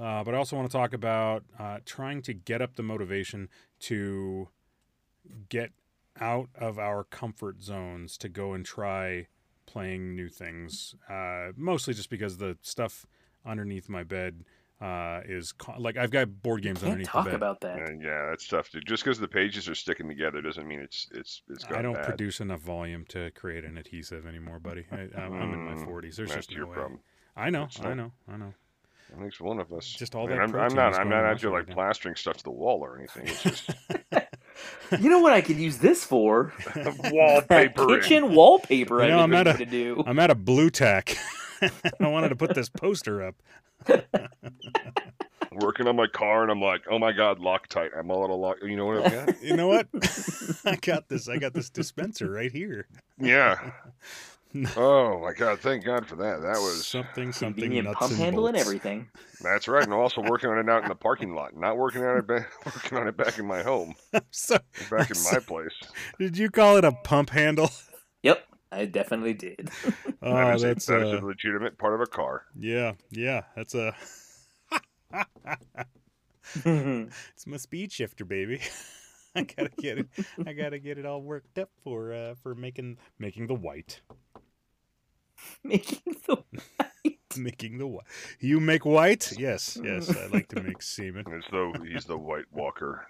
uh, but I also want to talk about uh, trying to get up the motivation to get out of our comfort zones to go and try playing new things. Uh, mostly just because the stuff underneath my bed uh, is co- like I've got board games Can't underneath talk the bed. about that. And yeah, that's tough, dude. Just because the pages are sticking together doesn't mean it's it's it's gone I don't bad. produce enough volume to create an adhesive anymore, buddy. I, I'm, I'm in my Mm, 40s. There's That's just your no way. problem. I know, It's I know, I know. That makes one of us. Just all I mean, that I'm, I'm not. I'm not in out here like right now. plastering stuff to the wall or anything. It's just You know what I could use this for? wallpaper. Kitchen wallpaper. You I know, I'm could at to do. I'm at a Blu Tack. I wanted to put this poster up. working on my car, and I'm like, oh my god, Loctite. I'm all out of lock. You know what I've got? You know what? I got this. I got this dispenser right here. yeah. Oh my god! Thank God for that. That was something, something Convenient nuts pump and handle and everything. that's right. And also working on it out in the parking lot. Not working on it. Back, working on it back in my home, So, back in So- my place. did you call it a pump handle? Yep, I definitely did. Oh, that is, that's a, that is uh, a legitimate part of a car. yeah, yeah. That's a. It's my speed shifter, baby. I gotta get it. I gotta get it all worked up for uh for making making the white. Making the white. Making the white. You make white? Yes, yes. I like to make semen. As though he's the White Walker.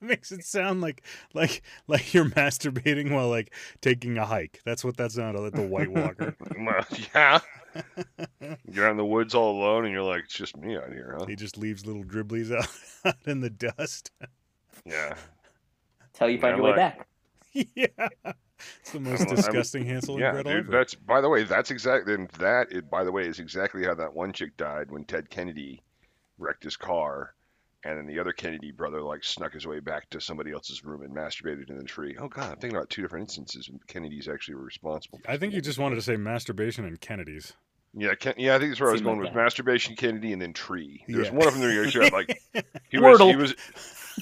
Makes it sound like like like you're masturbating while like taking a hike. That's what that sounded like. The White Walker. Well, yeah. You're out in the woods all alone, and you're like, it's just me out here, huh? he just leaves little dribblies out, out in the dust. Yeah. That's how you find I'm your way like- back. yeah, it's the most I'm- I'm- disgusting Hansel Yeah, and Gretel dude. That's by the way, that's exactly and that. It, by the way, is exactly how that one chick died when Ted Kennedy wrecked his car, and then the other Kennedy brother like snuck his way back to somebody else's room and masturbated in the tree. Oh God, I'm thinking about two different instances. when Kennedys actually were responsible. for I think you just wanted to say masturbation and Kennedy's. Yeah, Ken, yeah. I think that's where I was going like with that. masturbation, Kennedy, and then tree. There's Yeah. one of them that you actually had, like he was he was.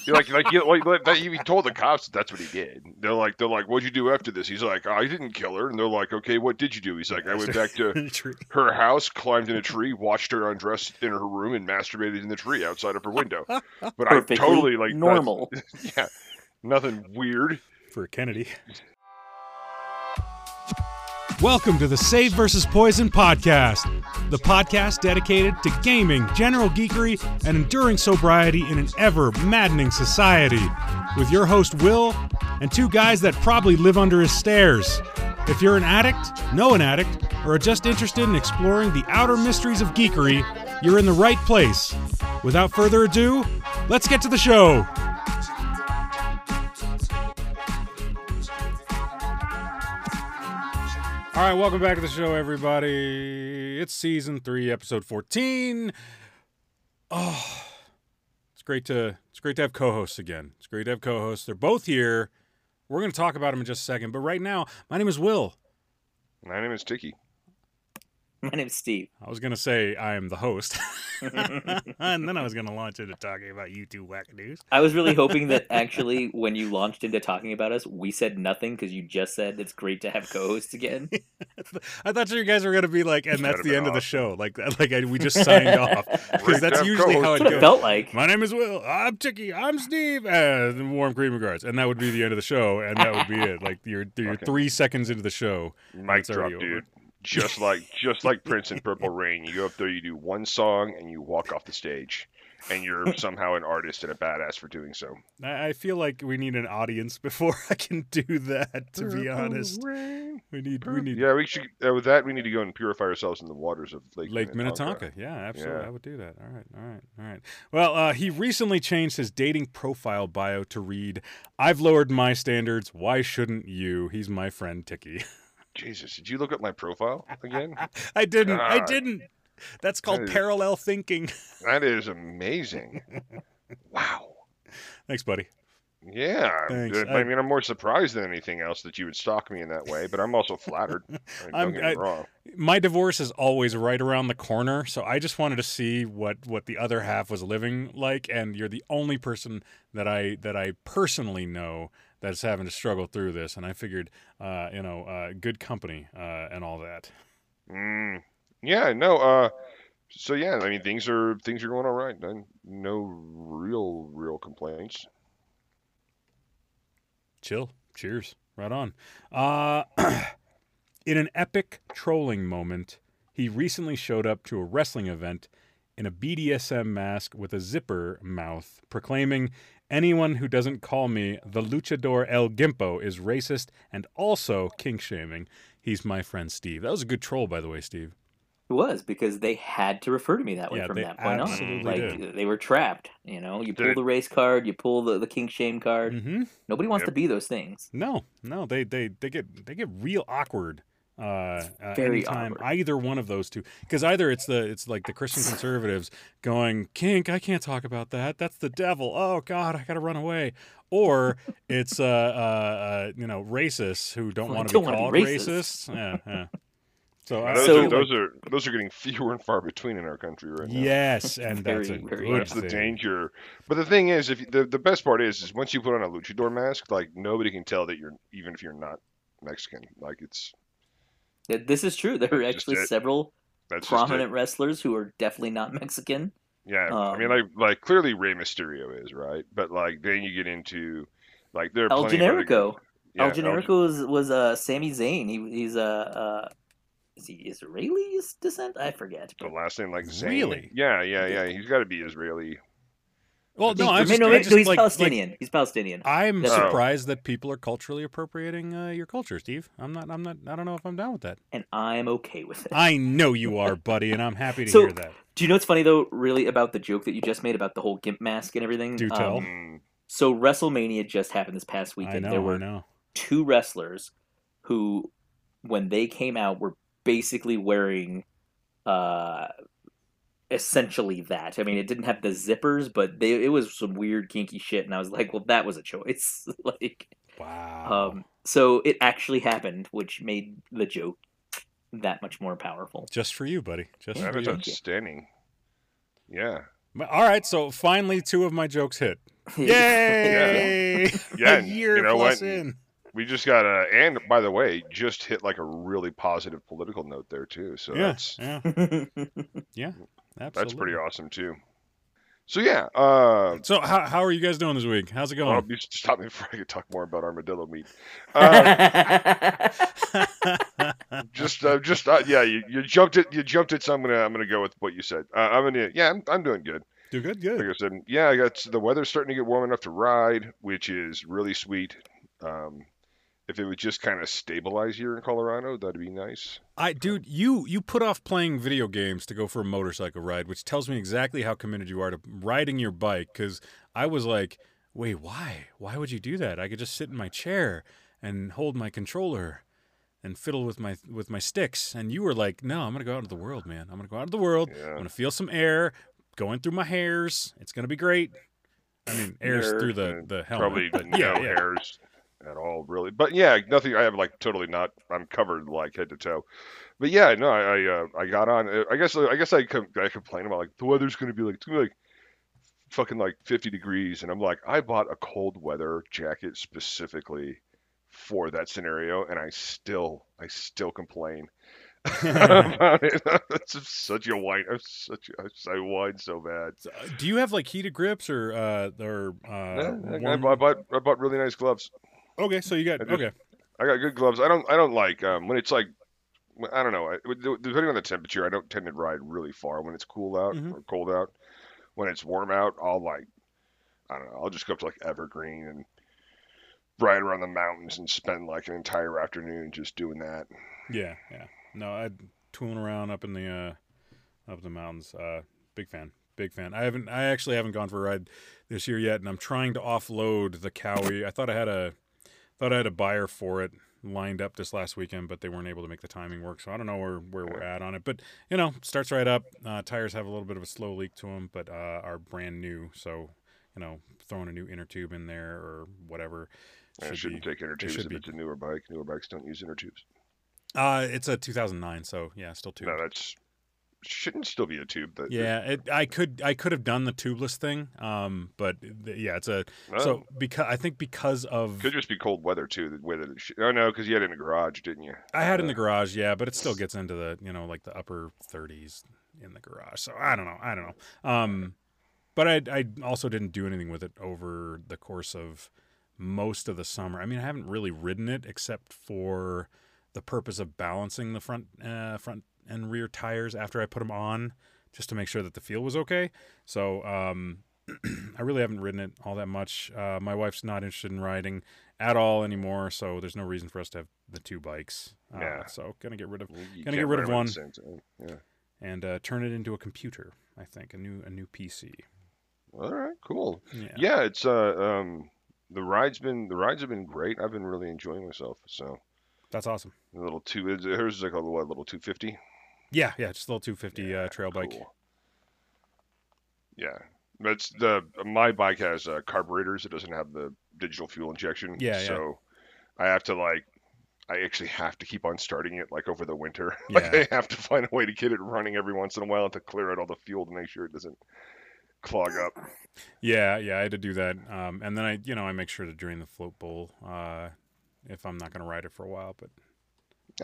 You're like, like, you like, like that, he told the cops that that's what he did. They're like, they're like, what'd you do after this? He's like, oh, I didn't kill her. And they're like, okay, what did you do? He's like, I went back to her house, climbed in a tree, watched her undress in her room, and masturbated in the tree outside of her window. But Perfectly I totally like normal. Yeah, nothing weird. for Kennedy. Welcome to the Save vs. Poison podcast, the podcast dedicated to gaming, general geekery, and enduring sobriety in an ever maddening society. With your host, Will, and two guys that probably live under his stairs. If you're an addict, know an addict, or are just interested in exploring the outer mysteries of geekery, you're in the right place. Without further ado, let's get to the show. All right, welcome back to the show, everybody. It's season three, episode fourteen. Oh, it's great to it's great to have co-hosts again. It's great to have co-hosts. They're both here. We're going to talk about them in just a second, but right now, my name is Will. My name is Tiki. My name's Steve. I was going to say I am the host, and then I was going to launch into talking about you two wackadoos. I was really hoping that actually, when you launched into talking about us, we said nothing because you just said it's great to have co-hosts again. I thought you guys were going to be like, and that's the been end of the show. Like, uh, like I, we just signed off because Great to that's have usually how it co-hosts. That's what it felt like. My name is Will. I'm Chicky. I'm Steve. And warm cream regards. And that would be the end of the show. And that would be it. Like you're you're Okay. three seconds into the show. Mic It's already drop, over. Just like just like Prince in Purple Rain, you go up there, you do one song, and you walk off the stage, and you're somehow an artist and a badass for doing so. I feel like we need an audience before I can do that. To be honest, we need we need Yeah, we should. Uh, with that, we need to go and purify ourselves in the waters of Lake, Lake Minnetonka. Yeah, absolutely. Yeah. I would do that. All right, all right, all right. Well, uh, he recently changed his dating profile bio to read, "I've lowered my standards. Why shouldn't you?" He's my friend Tiki. Jesus, did you look at my profile again? I didn't. I didn't. That's called That is- parallel thinking. that is amazing. Wow. Thanks, buddy. Yeah, Thanks. I, I- mean, I'm more surprised than anything else that you would stalk me in that way, but I'm also flattered. I mean, me wrong. My divorce is always right around the corner, so I just wanted to see what what the other half was living like. And you're the only person that I that I personally know that's having to struggle through this. And I figured, uh, you know, uh, good company uh, and all that. Mm, yeah, no. Uh, so yeah, I mean things are things are going all right. No real real complaints. Chill. Cheers. Right on. Uh, in an epic trolling moment, he recently showed up to a wrestling event in a BDSM mask with a zipper mouth, proclaiming, Anyone who doesn't call me the luchador El Gimpo is racist and also kink shaming. He's my friend Steve. That was a good troll, by the way, Steve. It was because they had to refer to me that way Yeah, from they that point on. Like did. they were trapped. You know, you pull the race card, you pull the, the king shame card. Mm-hmm. Nobody wants Yep. to be those things. No, no, they they they get they get real awkward. Uh, Very anytime awkward. either one of those two, because either it's the it's like the Christian conservatives going kink, I can't talk about that. That's the devil. Oh God, I gotta run away. Or it's uh, uh, uh you know racists who don't Well, want to be called be racists. Yeah, yeah. So I those, So- are, those are those are getting fewer and far between in our country right now. yes, and that's a Very, very good That's the danger. But the thing is, if you- the the best part is, is once you put on a luchador mask, like nobody can tell that you're even if you're not Mexican. Like it's Th- This is true. There are That's actually it. several that's prominent wrestlers who are definitely not Mexican. it. Yeah, I mean, um, like like clearly Rey Mysterio is right, but like then you get into like there are El plenty of other- Generico. Yeah, El Generico was, was uh, Sami Zayn. He, he's a. Uh, is he Israeli descent? I forget. The but- last name like Zayn. Really? Yeah, yeah, yeah. He's got to be Israeli. Well, no, I'm no, just, no, I no, he's like, like, Palestinian. he's Palestinian. I'm That's- surprised that people are culturally appropriating uh, your culture, Steve. I'm not. I'm not. I don't know if I'm down with that. and I'm okay with it. I know you are, buddy, and I'm happy to So- hear that. Do you know what's funny though? Really about the joke that you just made about the whole gimp mask and everything. Do tell. Um, so WrestleMania just happened this past I weekend. know. there I were two wrestlers who, when they came out, were basically wearing, uh, essentially that. I mean, it didn't have the zippers, but they it was some weird kinky shit, and I was like, well, that was a choice. like, Wow. um, so it actually happened, which made the joke that much more powerful. Just for you, buddy. Just that for is you. Thank outstanding. Yeah, All right. So finally, two of my jokes hit. Yeah. Yay! Yeah, a and year you know plus what? in. we just got a and by the way, just hit like a really positive political note there too. So yeah. that's Yeah. Yeah. Absolutely. that's pretty awesome too. So yeah, uh, So how how are you guys doing this week? How's it well, going? you stop me before I could talk more about armadillo meat. Uh, just, uh, just, uh, yeah, you, you jumped it. You jumped it. So I'm gonna, I'm gonna go with what you said. Uh, I'm gonna, yeah, I'm, I'm doing good. Do good. good. Like Good. I said, yeah, I got the weather's starting to get warm enough to ride, which is really sweet. Um, if it would just kind of stabilize here in Colorado, that'd be nice. I dude, you you put off playing video games to go for a motorcycle ride, which tells me exactly how committed you are to riding your bike. Because I was like, wait, why? Why would you do that? I could just sit in my chair and hold my controller and fiddle with my with my sticks. And you were like, no, I'm gonna go out into the world, man. I'm gonna go out into the world. I'm gonna feel some air going through my hairs. It's gonna be great. I mean, airs through the the helmet. Probably no yeah, yeah. hairs at all, really. But yeah, nothing. I have like totally not. I'm covered like head to toe. But yeah, no, I I, uh, I got on. uh, I guess I guess I com- I complain about like the weather's gonna be like it's gonna be like fucking like 50 degrees, and I'm like I bought a cold weather jacket specifically for that scenario, and I still I still complain. about it. It's such a whine. I'm such. A, I whine so bad. So, uh, Do you have like heated grips or uh or uh? Yeah, I, I warm- I bought I bought really nice gloves. Okay, so you got I okay. I got good gloves. I don't I don't like um, when it's like I don't know. I- Depending on the temperature, I don't tend to ride really far when it's cool out Mhm. or cold out. When it's warm out, I'll like I don't know. I'll just go up to like Evergreen and ride around the mountains and spend like an entire afternoon just doing that. Yeah, yeah. No, I tooling around up in the uh up in the mountains. Uh big fan. Big fan. I haven't I actually haven't gone for a ride this year yet and I'm trying to offload the Kawi. I thought I had a thought I had a buyer for it lined up this last weekend, but they weren't able to make the timing work. So I don't know where, where we're at on it. But you know, starts right up. Uh, tires have a little bit of a slow leak to them, but uh, are brand new. So you know, throwing a new inner tube in there or whatever. I should shouldn't be- take inner tubes should if be- it's a newer bike. Newer bikes don't use inner tubes. Uh, it's a 2009, so yeah, still tube. No, that's shouldn't still be a tube. That Yeah, it, I could I could have done the tubeless thing, um, but th- yeah, it's a Well, so because I think because of could just be cold weather too. The way that it sh- oh no, because you had it in the garage, didn't you? I had it in the uh, garage, yeah, but it still gets into the you know like the upper 30s in the garage. So I don't know. I don't know. Um, but I I also didn't do anything with it over the course of most of the summer. I mean, I haven't really ridden it except for the purpose of balancing the front uh, front and rear tires after I put them on, just to make sure that the feel was okay. So um, I really haven't ridden it all that much. Uh, my wife's not interested in riding at all anymore, so there's no reason for us to have the two bikes. Uh, Yeah. So gonna get rid of You Gonna get rid of one. the same time. Yeah. and uh, turn it into a computer. I think a new a new PC. All right. Cool. Yeah. Yeah. It's uh um the ride's been the rides have been great. I've been really enjoying myself. So That's awesome. a little two. Hers is like a little, what, little two fifty. Yeah, yeah, just a little 250 uh, trail bike. Yeah. That's the my bike has uh, carburetors. It doesn't have the digital fuel injection. Yeah, yeah. So I have to like I actually have to keep on starting it like over the winter. like Yeah. I have to find a way to get it running every once in a while to clear out all the fuel to make sure it doesn't clog up. Yeah, yeah, I had to do that. Um, and then I, you know, I make sure to drain the float bowl uh, if I'm not going to ride it for a while. But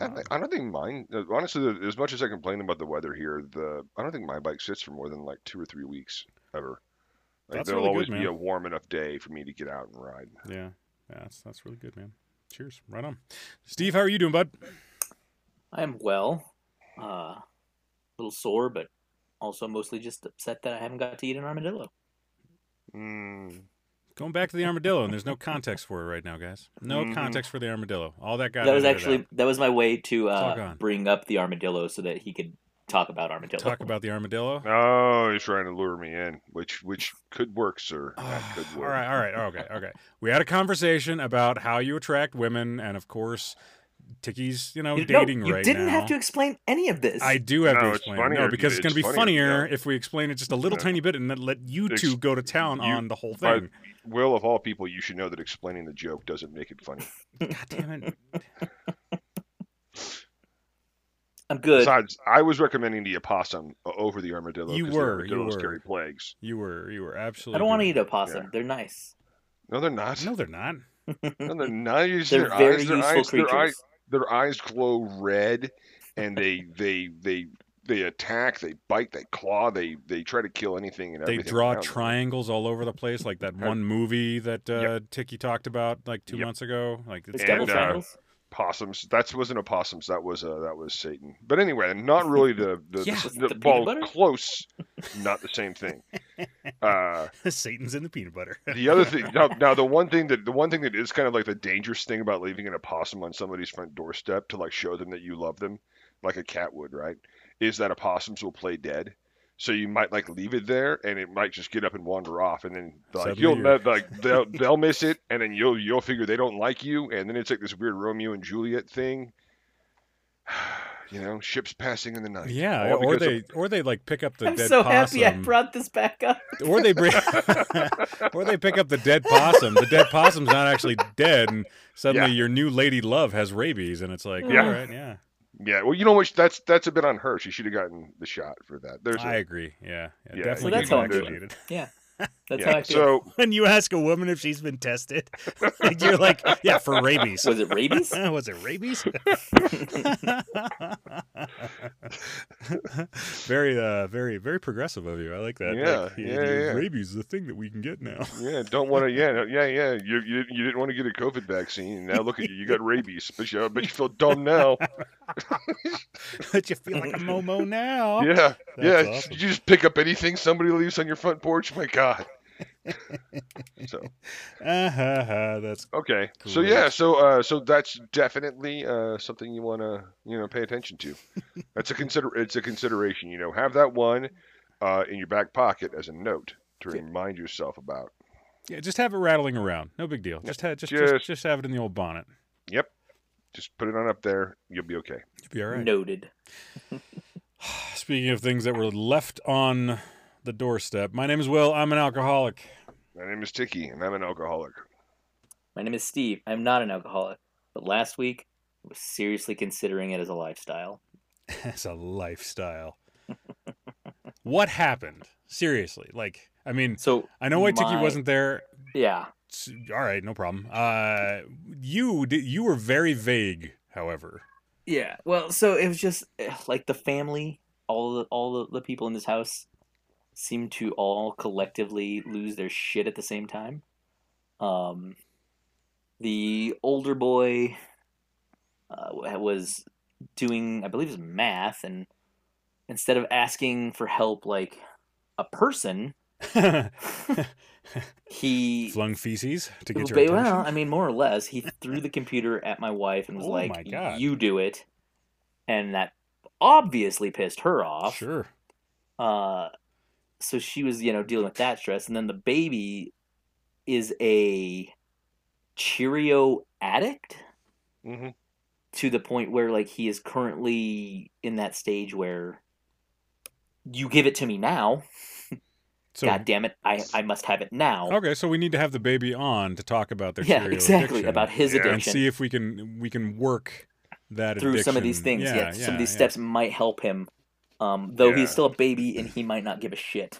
I, think, I don't think mine. uh, Honestly, as much as I complain about the weather here, the I don't think my bike sits for more than like two or three weeks ever. Like, That's there'll really always good, be a warm enough day for me to get out and ride. yeah, yeah, that's that's really good, man. Cheers, right on. Steve, how are you doing, bud? I am well. Uh, a little sore, but also mostly just upset that I haven't got to eat an armadillo. Mm, Going back to the armadillo, and there's no context for it right now, guys. No Mhm. context for the armadillo. All that got that was actually out. that was my way to uh, bring up the armadillo so that he could talk about armadillo. talk about the armadillo. oh, he's trying to lure me in, which which could work, sir. That could all work. right, all right, okay, okay. We had a conversation about how you attract women, and of course, Tiki's, you know, You- no, dating you right didn't now. have to explain any of this. I do have No, to explain. funnier No, because you- it's going to be funnier, funnier yeah. if we explain it just a little Yeah. tiny bit and then let you two go to town you- on the whole but- thing. Will of all people, you should know that explaining the joke doesn't make it funny. God damn it! I'm good. Besides, I was recommending the opossum over the armadillo. You 'cause the were, you armadillos were. carry plagues. You were, you were absolutely. I don't want to doing eat a possum. Yeah. They're nice. No, they're not. No, they're not. No, they're not. They're their very eyes, their useful eyes, their creatures. eyes, their eyes glow red, and they they they they attack, they bite, they claw, they they try to kill anything and They everything. draw around triangles all over the place, like that Uh, one movie that uh, yep. Tiki talked about like two Yep. months ago. Like it's There's devil And, uh, triangles. Possums. That wasn't opossums. That was uh, that was Satan. But anyway, not really the the, Yeah. the, the the well, butter? close, not the same thing. Uh, Satan's in the peanut butter. the other thing now, now the one thing that the one thing that is kind of like the dangerous thing about leaving an opossum on somebody's front doorstep to like show them that you love them like a cat would right is that opossums will play dead so you might like leave it there and it might just get up and wander off and then like you'll ne- like they'll, they'll miss it and then you'll you'll figure they don't like you and then it's like this weird romeo and juliet thing you know ships passing in the night yeah, or because they or they like pick up the I'm dead so possum. happy I brought this back up. or they bring, or they pick up the dead possum. The dead possum's not actually dead, and suddenly Yeah. your new lady love has rabies, and it's like, Yeah. all right, yeah, yeah well you know what? That's that's a bit on her she should have gotten the shot for that. There's I a, agree. Yeah, yeah, Yeah, definitely Well, that's get how I feel. Vaccinated. That's yeah. how I feel. so When you ask a woman if she's been tested, you're like, yeah, for rabies. Was it rabies? Was it rabies? very, uh, very, very progressive of you. I like that. Yeah, Like, yeah, yeah. Rabies is the thing that we can get now. Yeah, don't want to. Yeah, yeah, yeah. You, you you didn't want to get a COVID vaccine. Now look at you. You got rabies. But you, I bet you feel dumb now. but you feel like a momo now. Yeah, yeah. Awesome. You just pick up anything somebody leaves on your front porch. My God. so Uh-huh, that's okay. So yeah. So uh. So that's definitely uh something you want to you know pay attention to. That's a consider. It's a consideration. You know, have that one uh in your back pocket as a note to remind yourself about. yeah. Just have it rattling around. No big deal. Just have just, just Just- just have it in the old bonnet. Yep. Just put it on up there. You'll be okay. You'll be all right. Noted. Speaking of things that were left on the doorstep, my name is Will. I'm an alcoholic. My name is Tiki, and I'm an alcoholic. My name is Steve. I'm not an alcoholic, but last week I was seriously considering it as a lifestyle. as a lifestyle. what happened? Seriously, like, I mean, So I know why Tiki wasn't there. Yeah, All right, no problem. Uh, you you were very vague, however. yeah. Well, so it was just eh, like the family all the all the, the people in this house seem to all collectively lose their shit at the same time. Um, the older boy uh, was doing, I believe, it was math, and instead of asking for help like a person, he flung feces to get your Ba- attention. Well, I mean, more or less, he threw the computer at my wife and was Oh like, my God. "You do it," and that obviously pissed her off. sure. Uh, so she was, you know, dealing with that stress, and then the baby is a Cheerio addict hmm to the point where, like, he is currently in that stage where you give it to me now. So God damn it, I I must have it now. okay, so we need to have the baby on to talk about their yeah, exactly addiction about his Yeah. and addiction. see if we can we can work that through some of these addiction. things. Yeah, Yeah, some of these yeah. steps might help him. Um, though Yeah. he's still a baby and he might not give a shit.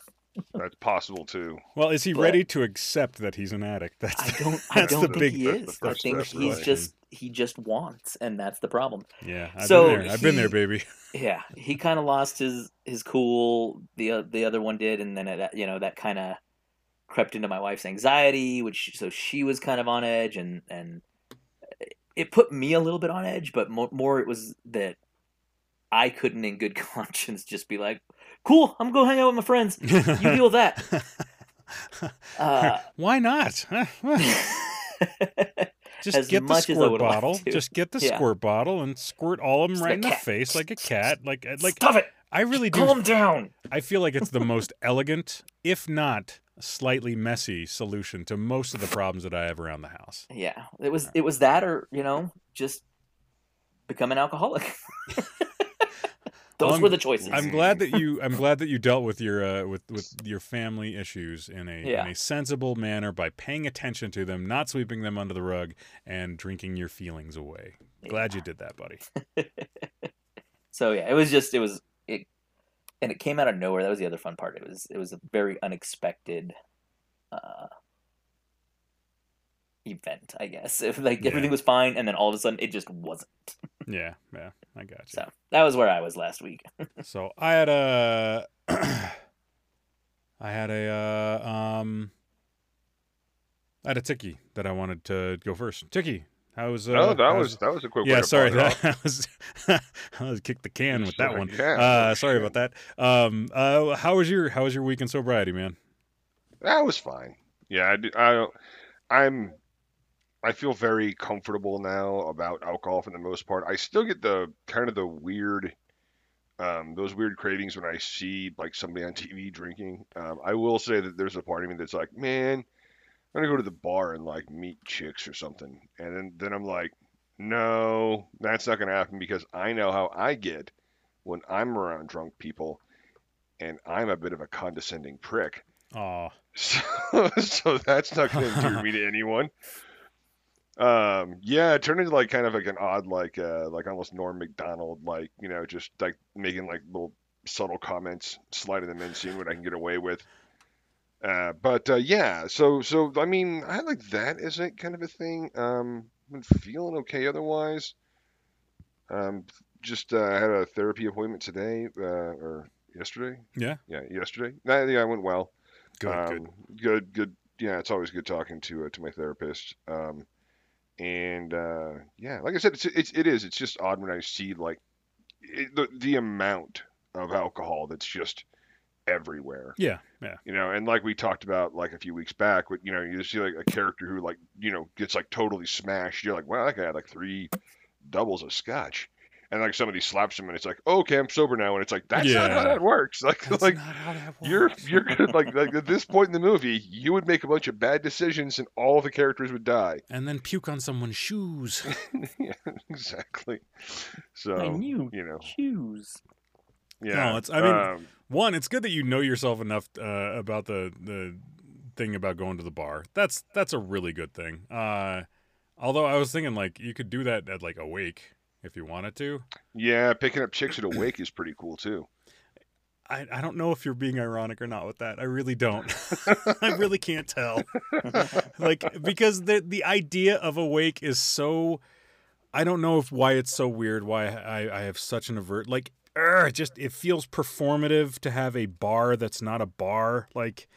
That's possible too. Well, is he But- ready to accept that he's an addict? That's I don't. I don't the think big. he is. I think he's right. just he just wants, and that's the problem. Yeah, I've So been there. I've been there, baby. Yeah, he kind of lost his his cool. The o- the other one did, and then it, you know that kind of crept into my wife's anxiety, which so she was kind of on edge, and and it put me a little bit on edge, but more, more it was that I couldn't, in good conscience, just be like, "Cool, I'm gonna go hang out with my friends. You deal with that." Uh, Why not? Just get the squirt bottle. to. Just get the Yeah. squirt bottle and squirt all of them Just right in the face like a cat. Like uh, like Stop it! I really do. Calm down. I feel like it's the most elegant, if not slightly messy, solution to most of the problems that I have around the house. Yeah, it was it was that, or you know, just become an alcoholic. Those I'm- were the choices. I'm glad that you. I'm glad that you dealt with your uh, with with your family issues in a Yeah. in a sensible manner by paying attention to them, not sweeping them under the rug, and drinking your feelings away. Glad you did that, buddy. So yeah, it was just it was it, and it came out of nowhere. That was the other fun part. It was it was a very unexpected uh, event, I guess. If, like Yeah. everything was fine, and then all of a sudden it just wasn't. Yeah, yeah, I got you. So that was where I was last week. So I had a, I had a, uh, um, I had a Tiki that I wanted to go first. Tiki, how's? Uh, oh, that how's- was that was a quick. way Yeah, to sorry, pop it off. that was I was kicked the can with that one. Uh, sorry about that. Um, uh, how was your how was your week in sobriety, man? That was fine. Yeah, I, do, I I'm I feel very comfortable now about alcohol for the most part. I still get the kind of the weird um, those weird cravings when I see like somebody on TV drinking. Um, I will say that there's a part of me that's like, man, I'm gonna go to the bar and like meet chicks or something, and then then I'm like, no, that's not gonna happen because I know how I get when I'm around drunk people, and I'm a bit of a condescending prick. Oh, So, so that's not going to endear me to anyone. Um, yeah, it turned into like kind of like an odd, like, uh, like almost Norm Macdonald, like you know, just like making like little subtle comments, sliding them in, seeing what I can get away with. Uh, but uh, yeah, so so I mean, I like that as a kind of a thing. Um, been feeling okay otherwise. Um, just uh, had a therapy appointment today, uh, or yesterday. Yeah. Yeah, yesterday. Nah, yeah, it went well. good, um, good. good, good. Yeah, it's always good talking to uh, to my therapist. Um, and uh, yeah, like I said, it's, it's it is. It's just odd when I see like it, the the amount of alcohol that's just everywhere. Yeah, yeah, You know, and like we talked about like a few weeks back, with you know, you see like a character who like you know gets like totally smashed. You're like, wow, that guy had like three doubles of scotch. And like somebody slaps him, and it's like, okay, I'm sober now, and it's like that's not how that works. Like, That's like not how that you're you're good. Like, like at this point in the movie, you would make a bunch of bad decisions, and all the characters would die. and then puke on someone's shoes. yeah, exactly. So I knew you know, shoes. yeah. it's- I mean, um, One, it's good that you know yourself enough uh, about the the thing about going to the bar. That's that's a really good thing. Uh, although I was thinking like you could do that at like a wake if you wanted to. yeah, picking up chicks at a wake is pretty cool too. I, I don't know if you're being ironic or not with that. I really don't. I really can't tell. like because the the idea of a wake is so I don't know if why it's so weird, why I, I have such an avert like it just it feels performative to have a bar that's not a bar. Like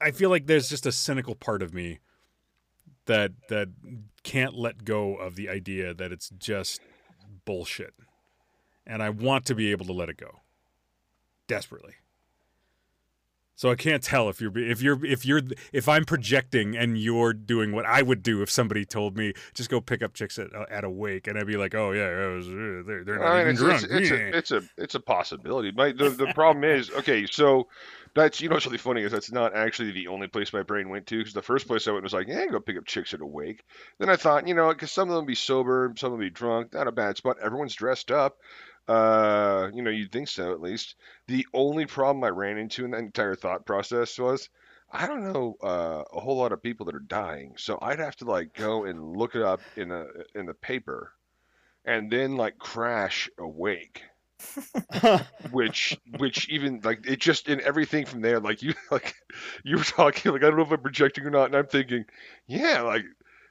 I feel like there's just a cynical part of me that that can't let go of the idea that it's just bullshit. And I want to be able to let it go. Desperately. So I can't tell if you're if you're if you're if I'm projecting and you're doing what I would do if somebody told me just go pick up chicks at, uh, at a wake and I'd be like oh yeah was, uh, they're, they're not I mean, even it's, drunk it's, it's, a, it's a it's a possibility. My, the the problem is okay. So that's you know what's really funny is that's not actually the only place my brain went to because the first place I went was like yeah go pick up chicks at a wake. Then I thought you know because some of them be sober, some of them be drunk, not a bad spot. Everyone's dressed up. Uh, you know, you'd think so at least. The only problem I ran into in that entire thought process was I don't know uh, a whole lot of people that are dying, so I'd have to like go and look it up in a in the paper, and then like crash awake. which which even like it just in everything from there like you like you were talking like I don't know if I'm projecting or not and I'm thinking yeah like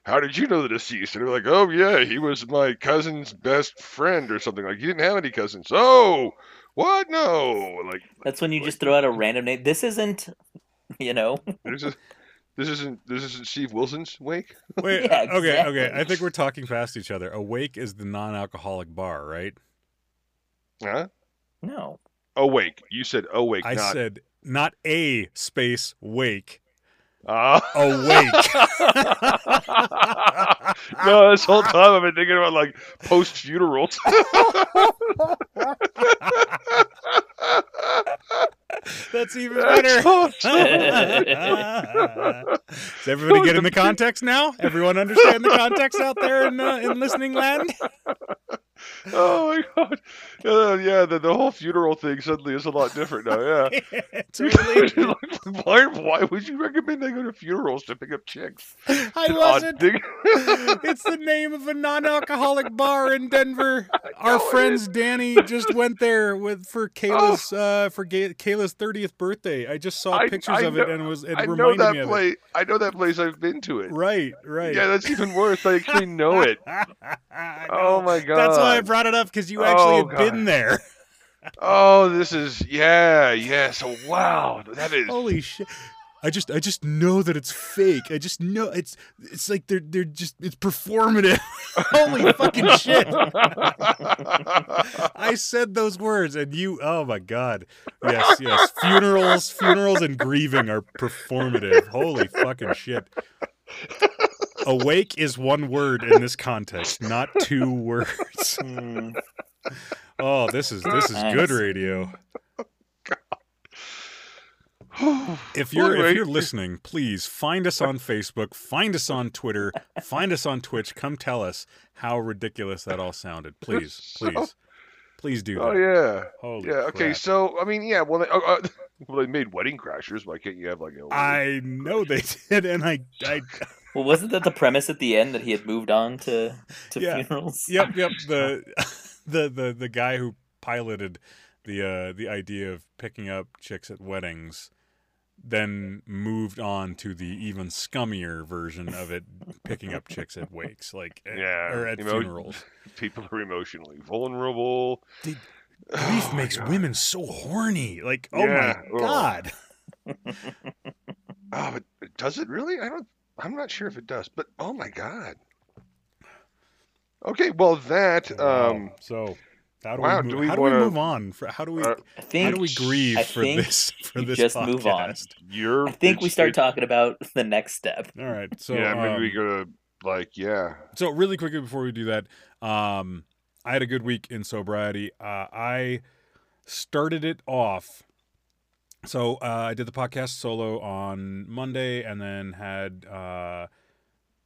how did you know the deceased? And they're like, oh yeah, he was my cousin's best friend or something. Like he didn't have any cousins. Oh, what? No, like That's when you just throw out a random name. This isn't, you know. this is this isn't this isn't Steve Wilson's wake. Wait, Yeah, uh, okay, okay. I think we're talking past each other. Awake is the non-alcoholic bar, right? Huh? No. Awake. You said awake, I not said not a space wake, Ah. awake. no, this whole time I've been thinking about like post funerals. That's even better. Is everybody getting the context now? Everyone understand the context out there in uh, in listening land? Oh my god. Uh, yeah, the, the whole funeral thing suddenly is a lot different now. Yeah. totally. why, why would you recommend I go to funerals to pick up chicks? I wasn't. It's the name of a non-alcoholic bar in Denver. Our friends Danny just went there with for Kayla's uh, for Ga- Kayla's thirtieth birthday. I just saw I- pictures I of it and it was it I know reminded that me place. I know that place. I've been to it. Right, right. Yeah, that's even worse. I actually know it. I Oh my god. That's why I brought it up because you actually Oh, had been there. Oh, this is yeah, yeah. So wow, that is. Holy shit! I just I just know that it's fake. I just know it's it's like they're they're just it's performative. Holy fucking shit! I said those words and you oh my god. Yes, yes. Funerals, funerals and grieving are performative. Holy fucking shit. Awake is one word in this context, not two words. Hmm. Oh, this is this is good radio. If you're if you're listening, please find us on Facebook, find us on Twitter, find us on Twitch. Come tell us how ridiculous that all sounded. Please, please, please do that. oh yeah, Holy yeah. Okay, crap. so I mean, yeah. Well, they, uh, well, they made Wedding Crashers. Why can't you have like a? I know they did, and I, I, Well, wasn't that the premise at the end that he had moved on to to Yeah. funerals? yep, yep. The, the, the, the guy who piloted the, uh, the idea of picking up chicks at weddings, then moved on to the even scummier version of it, picking up chicks at wakes, like eh, Yeah, or at you know, funerals. people are emotionally vulnerable. They- Oh, Grief my makes women so horny. Like, oh Yeah, my god. Oh, but but does it really? I don't. I'm not sure if it does. But oh my god. Okay, well that um. Wow. So, how do wow, we do we how do wanna- we move on? For, how do we Uh, I how do we grieve I for this for you this just podcast? move on. You're. I think we start it- talking about the next step. All right. So yeah, maybe um, we gotta like yeah. So really quickly before we do that, um, I had a good week in sobriety. Uh, I started it off. So uh, I did the podcast solo on Monday, and then had uh,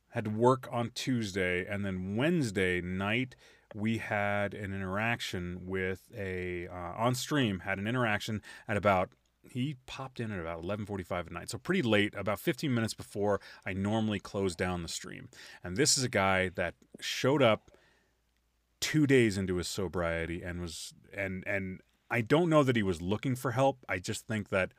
had work on Tuesday, and then Wednesday night we had an interaction with a uh, on stream. Had an interaction at about he popped in at about 11:45 at night, so pretty late, about 15 minutes before I normally close down the stream. And this is a guy that showed up two days into his sobriety and was and and I don't know that he was looking for help. I just think that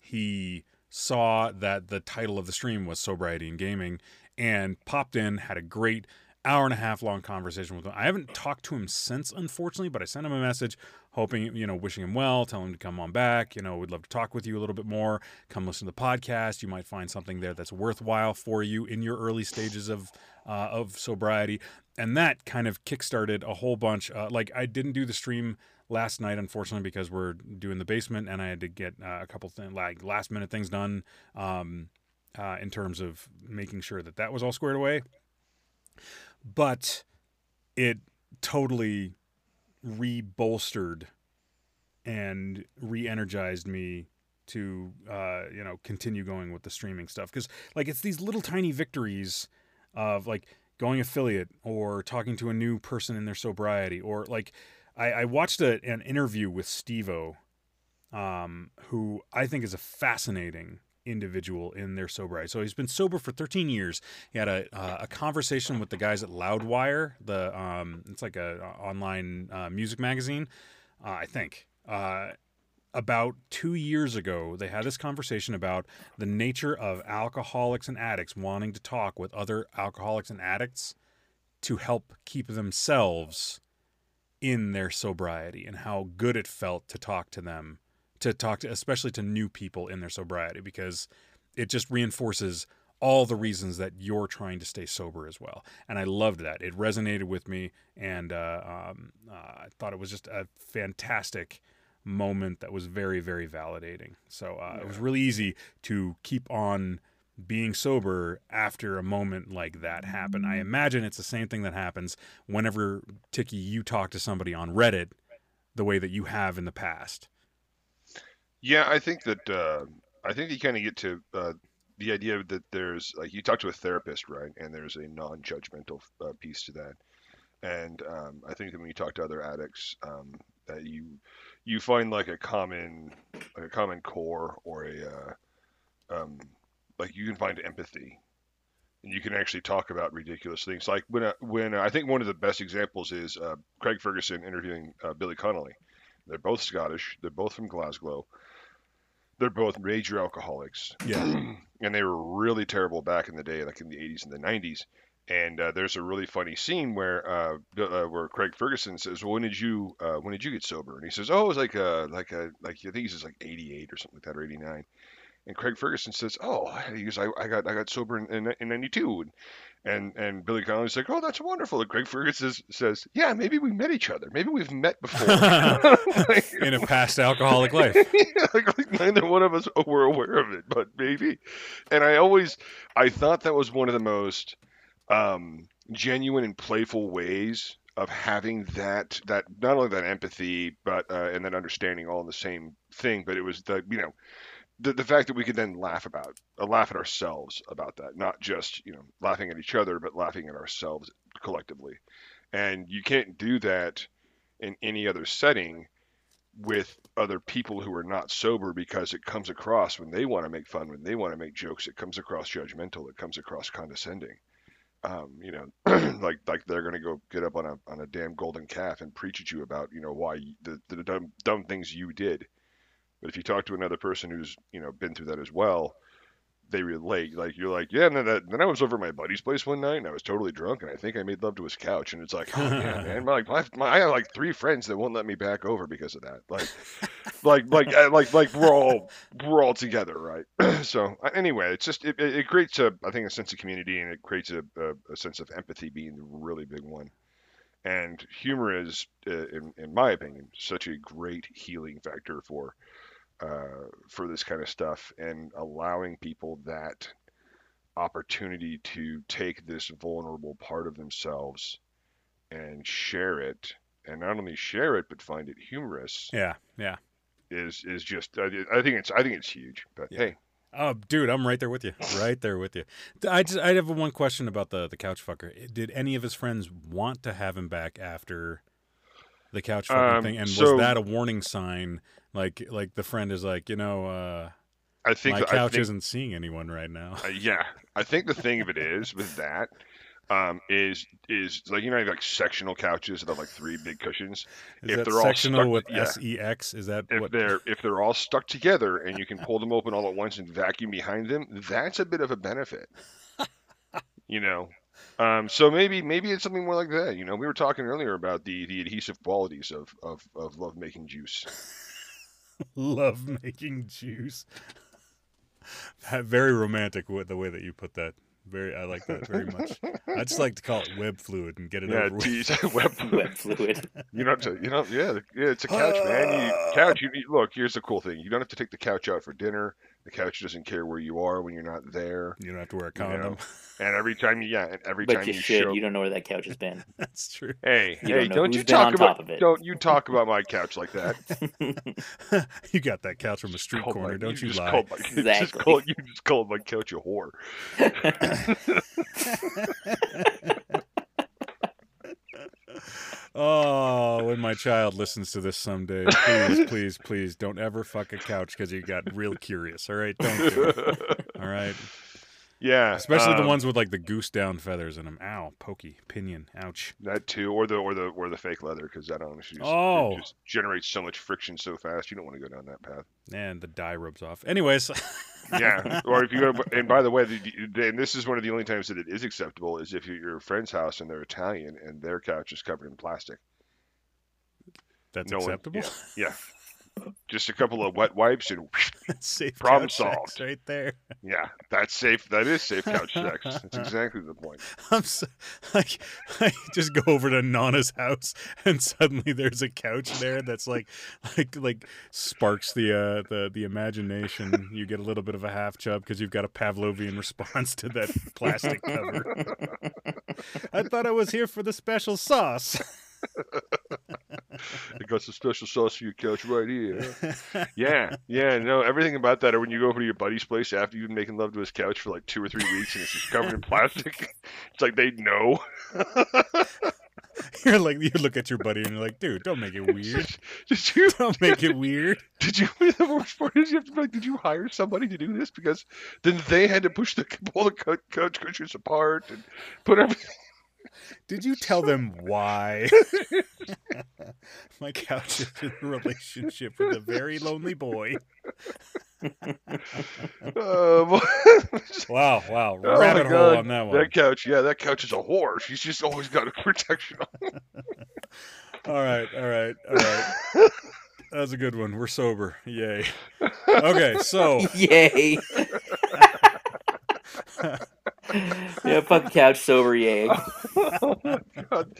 he saw that the title of the stream was sobriety and gaming and popped in, had a great hour and a half long conversation with him. I haven't talked to him since, unfortunately, but I sent him a message hoping, you know, wishing him well, telling him to come on back. You know, we'd love to talk with you a little bit more. Come listen to the podcast. You might find something there that's worthwhile for you in your early stages of uh, of sobriety. And that kind of kickstarted a whole bunch. Uh, like I didn't do the stream last night, unfortunately, because we're doing the basement, and I had to get uh, a couple things like last minute things done um, uh, in terms of making sure that that was all squared away. But it totally re-bolstered and re-energized me to uh, you know continue going with the streaming stuff. Because like it's these little tiny victories of like going affiliate or talking to a new person in their sobriety or like I, I watched a, an interview with Steve-O, um, who I think is a fascinating individual in their sobriety. So he's been sober for 13 years. He had a uh, a conversation with the guys at Loudwire, the um, it's like a, a online uh, music magazine, uh, I think. Uh, about two years ago, they had this conversation about the nature of alcoholics and addicts wanting to talk with other alcoholics and addicts to help keep themselves in their sobriety and how good it felt to talk to them to talk to, especially to new people in their sobriety, because it just reinforces all the reasons that you're trying to stay sober as well. And I loved that. It resonated with me, and uh, um, uh, I thought it was just a fantastic moment that was very, very validating. So uh, yeah. it was really easy to keep on being sober after a moment like that happened. I imagine it's the same thing that happens whenever Tiki you talk to somebody on Reddit the way that you have in the past. Yeah, I think that uh, I think you kind of get to uh, the idea that there's like you talk to a therapist, right? And there's a non-judgmental uh, piece to that. And um, I think that when you talk to other addicts, um, that you you find like a common like a common core or a uh, um, like you can find empathy and you can actually talk about ridiculous things. Like when uh, when uh, I think one of the best examples is uh, Craig Ferguson interviewing uh, Billy Connolly. They're both Scottish. They're both from Glasgow they're both major alcoholics. Yeah. and they were really terrible back in the day, like in the 80s and the 90s. And uh, there's a really funny scene where uh, uh, where Craig Ferguson says, well, "When did you uh, when did you get sober?" And he says, "Oh, it was like a like a like I think he says like 88 or something like that or 89." And Craig Ferguson says, "Oh, goes, I, I got I got sober in, in, in '92." And and and Billy Connolly's like, "Oh, that's wonderful." And Craig Ferguson says, says, "Yeah, maybe we met each other. Maybe we've met before like, in a past alcoholic life." yeah, like, like neither one of us were aware of it, but maybe. And I always, I thought that was one of the most um, genuine and playful ways of having that that not only that empathy, but uh, and that understanding all in the same thing. But it was the you know the, the fact that we could then laugh about uh, laugh at ourselves about that not just you know laughing at each other but laughing at ourselves collectively. And you can't do that in any other setting with other people who are not sober because it comes across when they want to make fun when they want to make jokes it comes across judgmental it comes across condescending. Um, you know like like they're going to go get up on a on a damn golden calf and preach at you about you know why the, the dumb, dumb things you did but if you talk to another person who's you know been through that as well, they relate. Like you're like, yeah, then that, then I was over at my buddy's place one night and I was totally drunk and I think I made love to his couch and it's like, oh yeah, man, like my, my, I have like three friends that won't let me back over because of that. Like, like like uh, like like we're all we're all together, right? so anyway, it's just it, it creates a I think a sense of community and it creates a, a, a sense of empathy being the really big one. And humor is, uh, in, in my opinion, such a great healing factor for uh, for this kind of stuff and allowing people that opportunity to take this vulnerable part of themselves and share it and not only share it but find it humorous yeah yeah is is just i, I think it's i think it's huge but yeah. hey Oh, dude, I'm right there with you. Right there with you. I just I have one question about the the couch fucker. Did any of his friends want to have him back after the couch fucking um, thing? And so, was that a warning sign? Like like the friend is like, you know, uh, I think my couch think, isn't seeing anyone right now. Uh, yeah, I think the thing of it is with that um, is is like you know like sectional couches that have like three big cushions. Is if they're sectional all stuck, with yeah, sex, is that if what... they're if they're all stuck together and you can pull them open all at once and vacuum behind them, that's a bit of a benefit. you know, Um, so maybe maybe it's something more like that. You know, we were talking earlier about the the adhesive qualities of of, of love making juice. Love making juice. That very romantic with the way that you put that. Very, I like that very much. I just like to call it web fluid and get it yeah, over with. geez, web, fluid. You don't have to, you know, yeah, yeah, it's a couch, man. You, couch, you, you- look, here's the cool thing. You don't have to take the couch out for dinner. The couch doesn't care where you are when you're not there. You don't have to wear a You know, condom. And every time you, yeah, and every But time you you, should. show, You don't know where that couch has been. That's true. hey, you hey, don't don't you talk about, top of it. don't you talk about my couch like that. you got that couch from a street Called corner, my- don't you, just lie? called my- you just Exactly. called- you just called my couch a whore. Oh, when my child listens to this someday, please, please, please don't ever fuck a couch because you got real curious. All right, don't do it. All right, yeah, especially the um, ones with like the goose down feathers in them. Ow, pokey, pinion, ouch. That too, or the or the or the fake leather, because that honestly just, Oh. just generates so much friction so fast. You don't want to go down that path. And the dye rubs off. Anyways, Yeah, or if you go, and by the way, the, the- and this is one of the only times that it is acceptable is if you're at your friend's house and they're Italian and their couch is covered in plastic. that's No one- acceptable. Yeah, just a couple of wet wipes and safe Problem solved. right there. yeah, that's safe. That is safe couch sex. That's exactly the point. I'm so, like, I just go over to Nana's house and suddenly there's a couch there that's like, like, like sparks the uh, the the imagination. You get a little bit of a half chub because you've got a Pavlovian response to that plastic cover. I thought I was here for the special sauce. I got some special sauce for your couch right here. Yeah, yeah, no, everything about that. Or when you go over to your buddy's place after you've been making love to his couch for like two or three weeks and it's just covered in plastic, it's like they know. you're like, you look at your buddy and you're like, dude, don't make it weird. Did you? Don't make it weird. Did you? The worst part is you have to be like, did you hire somebody to do this? Because then they had to push the pull the couch cushions apart and put everything. Did you tell them why? My couch is in a relationship with a very lonely boy. Um, Wow, wow. Oh Rabbit hole God, on that one. that couch, yeah, that couch is a whore. She's just always got a protection on. All right, all right, all right. That's a good one. We're sober. Yay. Okay, so Yay. yeah, fuck couch sober, yay. oh my god.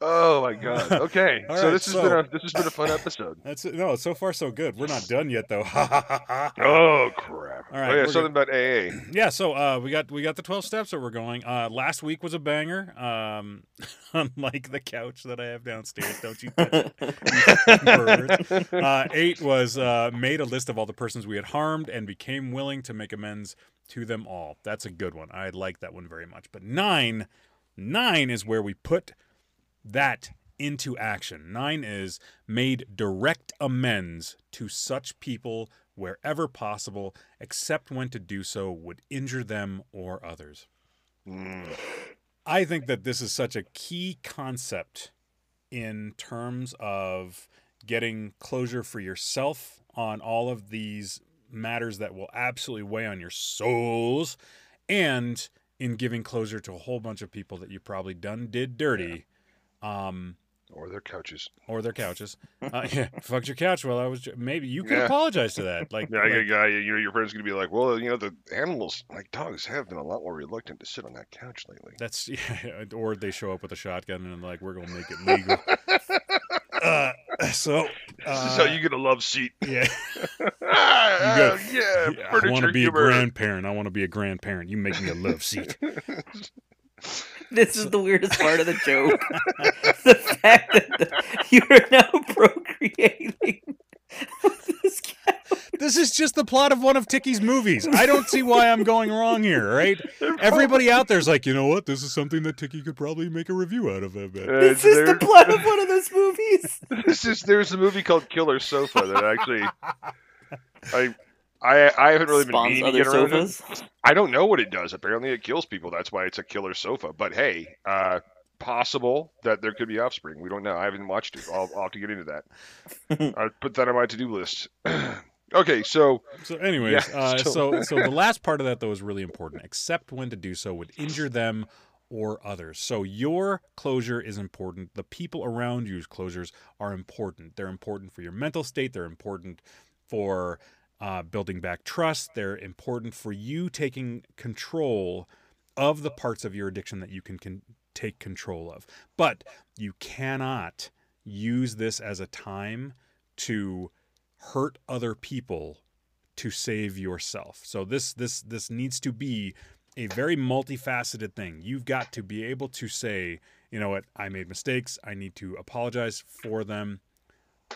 Oh my god. Okay. So right, this has so- been a this has been a fun episode. that's. No, so far so good. We're not done yet though. Oh crap. All right, oh yeah, something about AA. Yeah, so uh, we got we got the twelve steps that we're going. Uh, last week was a banger. Um, unlike the couch that I have downstairs, don't you touch it, you fucking pervert. Uh, eight was uh, made a list of all the persons we had harmed and became willing to make amends to them all. That's a good one. I like that one very much. But nine, nine is where we put that into action. Nine is made direct amends to such people wherever possible, except when to do so would injure them or others. I think that this is such a key concept in terms of getting closure for yourself on all of these matters that will absolutely weigh on your souls and in giving closure to a whole bunch of people that you probably done did dirty um Or their couches. or their couches uh, yeah fucked your couch while i was maybe you could Yeah. apologize to that like, Yeah, I like- guy. You know, your friend's gonna be like, "Well, you know, the animals, like dogs, have been a lot more reluctant to sit on that couch lately." That's yeah, or they show up with a shotgun and like we're gonna make it legal. uh, so this is how uh, you get a love seat. yeah, ah, got- yeah, I want to be humor. a grandparent. I want to be a grandparent. You make me a love seat. This is the weirdest part of the joke. the fact that the, you are now procreating with this cat. This is just the plot of one of Tiki's movies. I don't see why I'm going wrong here. Right? Everybody out there's like, you know what? This is something that Ticky could probably make a review out of. I bet. Uh, This is the plot of one of those movies. this is there's a movie called Killer Sofa that actually I I I haven't really been Spawns meaning to other get around to. sofas. I don't know what it does. Apparently, it kills people. That's why it's a killer sofa. But hey, uh, possible that there could be offspring. We don't know. I haven't watched it. I'll, I'll have to get into that. I'll put that on my to-do list. okay, so So, anyways, Yeah, uh, so so the last part of that though is really important. Except when to do so would injure them or others. So your closure is important. The people around you's closures are important. They're important for your mental state. They're important for uh, building back trust. They're important for you taking control of the parts of your addiction that you can, can take control of. But you cannot use this as a time to hurt other people to save yourself. So this this this needs to be a very multifaceted thing. You've got to be able to say, you know what, I made mistakes. I need to apologize for them.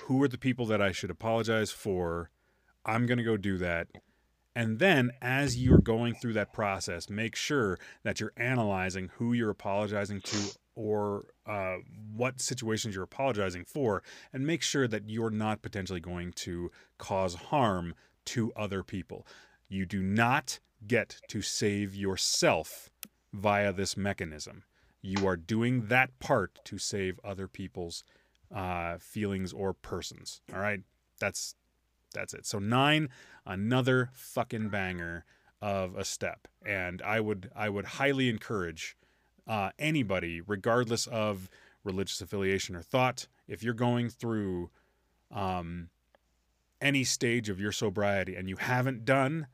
Who are the people that I should apologize for? I'm going to go do that. And then, as you're going through that process, make sure that you're analyzing who you're apologizing to or uh, what situations you're apologizing for, and make sure that you're not potentially going to cause harm to other people. You do not get to save yourself via this mechanism. You are doing that part to save other people's uh, feelings or persons. All right, that's that's it. So nine, another fucking banger of a step, and I would I would highly encourage uh, anybody, regardless of religious affiliation or thought, if you're going through um, any stage of your sobriety and you haven't done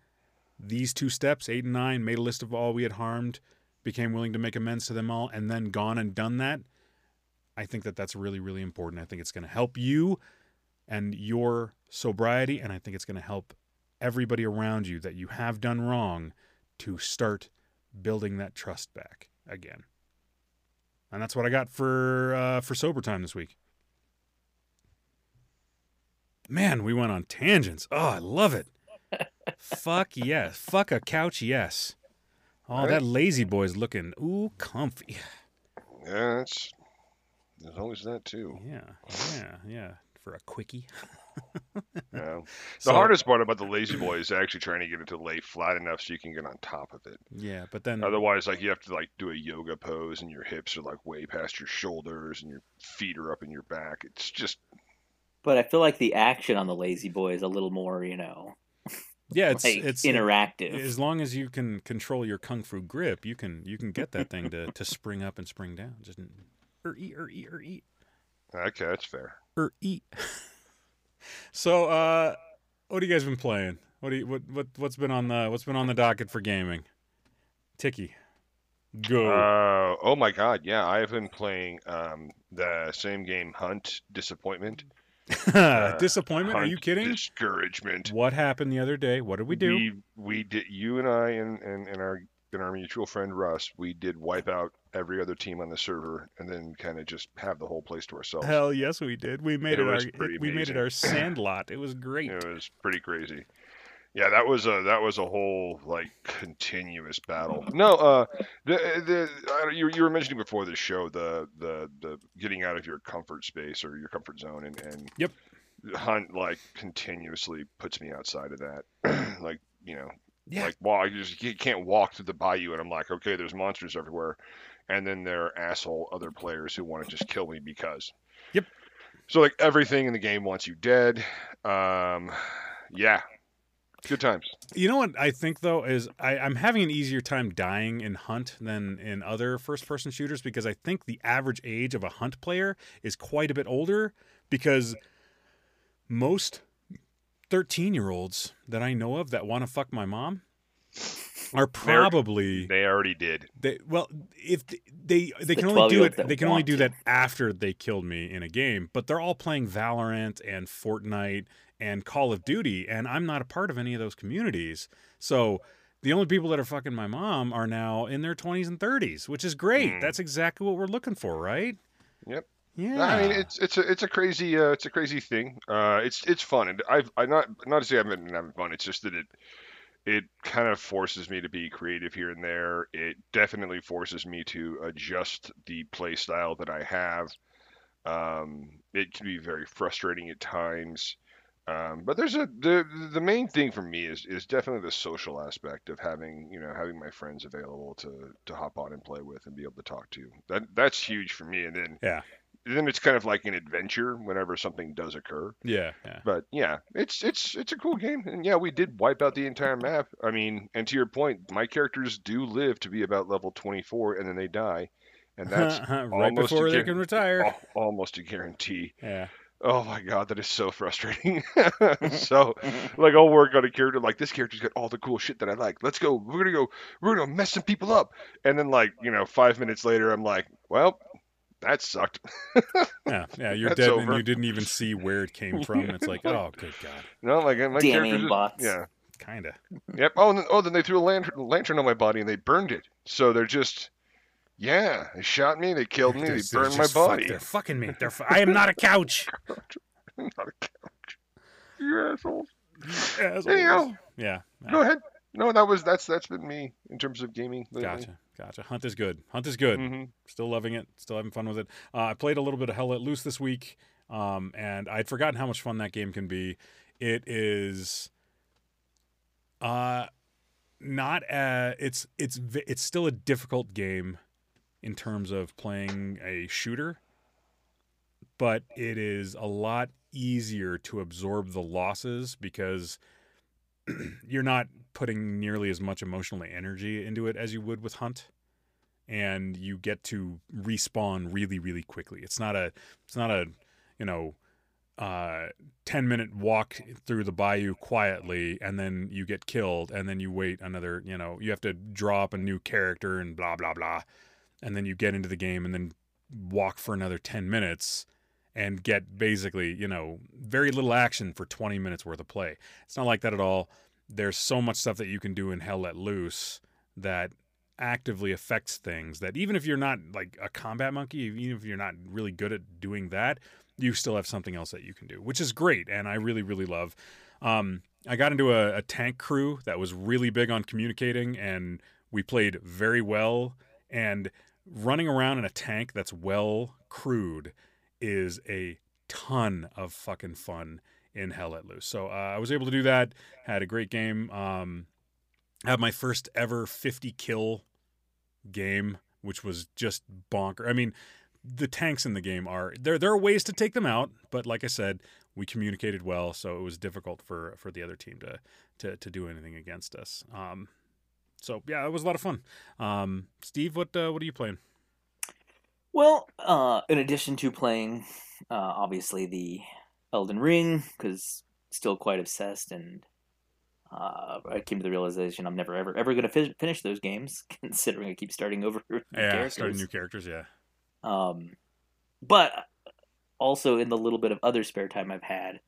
these two steps, eight and nine, made a list of all we had harmed, became willing to make amends to them all, and then gone and done that, I think that that's really, really important. I think it's going to help you and your sobriety, and I think it's going to help everybody around you that you have done wrong to start building that trust back again. And that's what I got for uh, for sober time this week. Man, we went on tangents. Oh, I love it. Fuck yes. Fuck a couch, yes. Oh, Right. that lazy boy's looking ooh comfy. Yeah, it's there's always that too. Yeah, yeah, yeah. For a quickie. Yeah. The So- hardest part about the lazy boy is actually trying to get it to lay flat enough so you can get on top of it. Yeah, but then Otherwise, like you have to like do a yoga pose and your hips are like way past your shoulders and your feet are up in your back. It's just But I feel like the action on the Lazy Boy is a little more, you know, yeah, it's like it's interactive. as long as you can control your kung fu grip, you can you can get that thing to to spring up and spring down. Just er eat er eat er eat okay. That's fair. er eat. so, uh, what have you guys been playing? What do you what what what's been on the what's been on the docket for gaming? Tiki, go. Uh, oh my God, yeah, I have been playing um, the same game, Hunt Disappointment. uh, Disappointment? Are you kidding? Discouragement. What happened the other day? What did we do? We, we did. You and I and, and, and our and our mutual friend Russ, we did wipe out every other team on the server, and then kind of just have the whole place to ourselves. Hell yes, we did. We made It it, our pretty we made it our sandlot. It was great. It was pretty crazy. Yeah, that was a that was a whole like continuous battle. No, uh, the the you you were mentioning before the show the the the getting out of your comfort space or your comfort zone and and Yep. hunt like continuously puts me outside of that. like you know, Yeah. like well, I just you can't walk through the bayou and I'm like, okay, there's monsters everywhere, and then there are asshole other players who want to just kill me because. Yep. So like everything in the game wants you dead. Um, yeah, good times. You know what I think though is I, I'm having an easier time dying in Hunt than in other first person shooters because I think the average age of a Hunt player is quite a bit older because most 13 year olds that I know of that want to fuck my mom are probably They already did. they well if th- they they the can only do it they can only do to. that after they killed me in a game but they're all playing Valorant and Fortnite and Call of Duty and I'm not a part of any of those communities so the only people that are fucking my mom are now in their 20s and 30s which is great Mm. that's exactly what we're looking for right Yep. Yeah I mean, it's it's a it's a crazy uh, it's a crazy thing. Uh, it's it's fun, and I've I not not to say I haven't been having fun. It's just that it it kind of forces me to be creative here and there. It definitely forces me to adjust the play style that I have. Um, it can be very frustrating at times. Um, but there's a the the main thing for me is is definitely the social aspect of having you know having my friends available to to hop on and play with and be able to talk to. That that's huge for me. And then Yeah. Then it's kind of like an adventure whenever something does occur. Yeah, yeah. But yeah, it's it's it's a cool game, and yeah, we did wipe out the entire map. I mean, and to your point, my characters do live to be about level 24, and then they die, and that's right before they guar- can retire. al- almost a guarantee. Yeah. Oh my god, that is so frustrating. so, like, I'll work on a character like this character's got all the cool shit that I like. Let's go. We're gonna go. We're gonna mess some people up. And then, like, you know, five minutes later, I'm like, well, that sucked. Yeah, yeah, you're That's dead over. and you didn't even see where it came from. It's like, oh, good God. No, like my Damn character. just- bots. Yeah. Kind of. Yep. Oh, and then, oh, then they threw a lantern, lantern on my body and they burned it. So they're just, yeah, they shot me, they killed me, they They're- they're burned my just fuck- body. they're fucking me. They're fu- I am not a couch. Not a couch. You assholes. Assholes. Anyhow, Yeah. yeah. go ahead. No, that was that's that's been me in terms of gaming. lately. Gotcha. Gotcha. Hunt is good. Hunt is good. Mhm. Still loving it. Still having fun with it. Uh, I played a little bit of Hell Let Loose this week, um, and I'd forgotten how much fun that game can be. It is, uh, not a, it's it's it's still a difficult game in terms of playing a shooter, but it is a lot easier to absorb the losses because you're not putting nearly as much emotional energy into it as you would with Hunt and you get to respawn really really quickly. It's not a it's not a you know uh 10 minute walk through the bayou quietly and then you get killed and then you wait another you know you have to draw up a new character and blah blah blah and then you get into the game and then walk for another 10 minutes and get basically you know very little action for 20 minutes worth of play. It's not like that at all there's so much stuff that you can do in hell let loose that actively affects things that even if you're not like a combat monkey even if you're not really good at doing that you still have something else that you can do which is great and i really really love. Um, i got into a, a tank crew that was really big on communicating and we played very well and running around in a tank that's well crewed is a ton of fucking fun in Hell Let Loose. So uh, I was able to do that. Had a great game. Um, had my first ever 50 kill game, which was just bonker. I mean, the tanks in the game are there. There are ways to take them out, but like I said, we communicated well, so it was difficult for for the other team to to to do anything against us. Um, so yeah, it was a lot of fun. Um, Steve, what uh, what are you playing? Well, uh, in addition to playing, uh, obviously the Elden Ring, because still quite obsessed, and uh, I came to the realization I'm never ever ever going to fi- finish those games, considering I keep starting over. new Yeah, characters. starting new characters. Yeah. Um, but also in the little bit of other spare time I've had,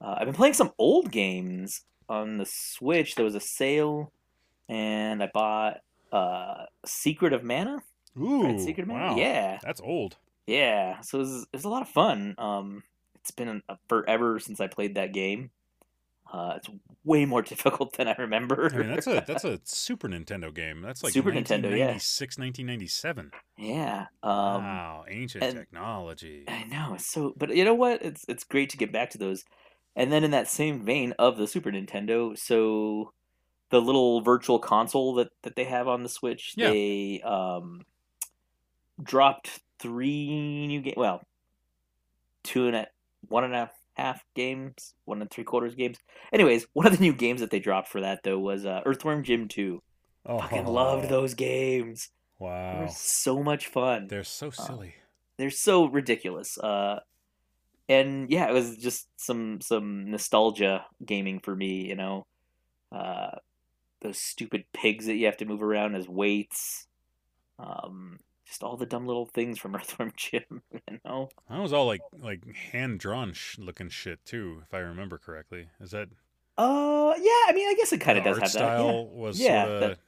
uh, I've been playing some old games on the Switch. There was a sale, and I bought uh, Secret of Mana. Ooh, Right, Secret of Mana. wow. Yeah, That's old. yeah. So it was, it was a lot of fun. Um, it's been a, forever since I played that game. Uh, it's way more difficult than I remember. I mean, that's a that's a Super Nintendo game. That's like Super Nintendo, yeah. 1996, 1997. yeah. Um, wow, ancient and- technology. I know so, but you know what? It's it's great to get back to those. And then in that same vein of the Super Nintendo, so the little virtual console that that they have on the Switch, Yeah. they um dropped three new game. Well, two and a one and a half games, one and three quarters games. Anyways, one of the new games that they dropped for that though was uh, Earthworm Jim Two. Oh, Fucking loved those games. They Wow, were so much fun they're so silly. they're so ridiculous. Uh, and yeah, it was just some some nostalgia gaming for me. You know, uh, those stupid pigs that you have to move around as weights. Um, just all the dumb little things from Earthworm Jim. You know, That was all like like hand drawn sh- looking shit too, if I remember correctly. Is that uh, yeah. I mean, I guess it kind of does have that. Yeah, style was Yeah, sorta, that-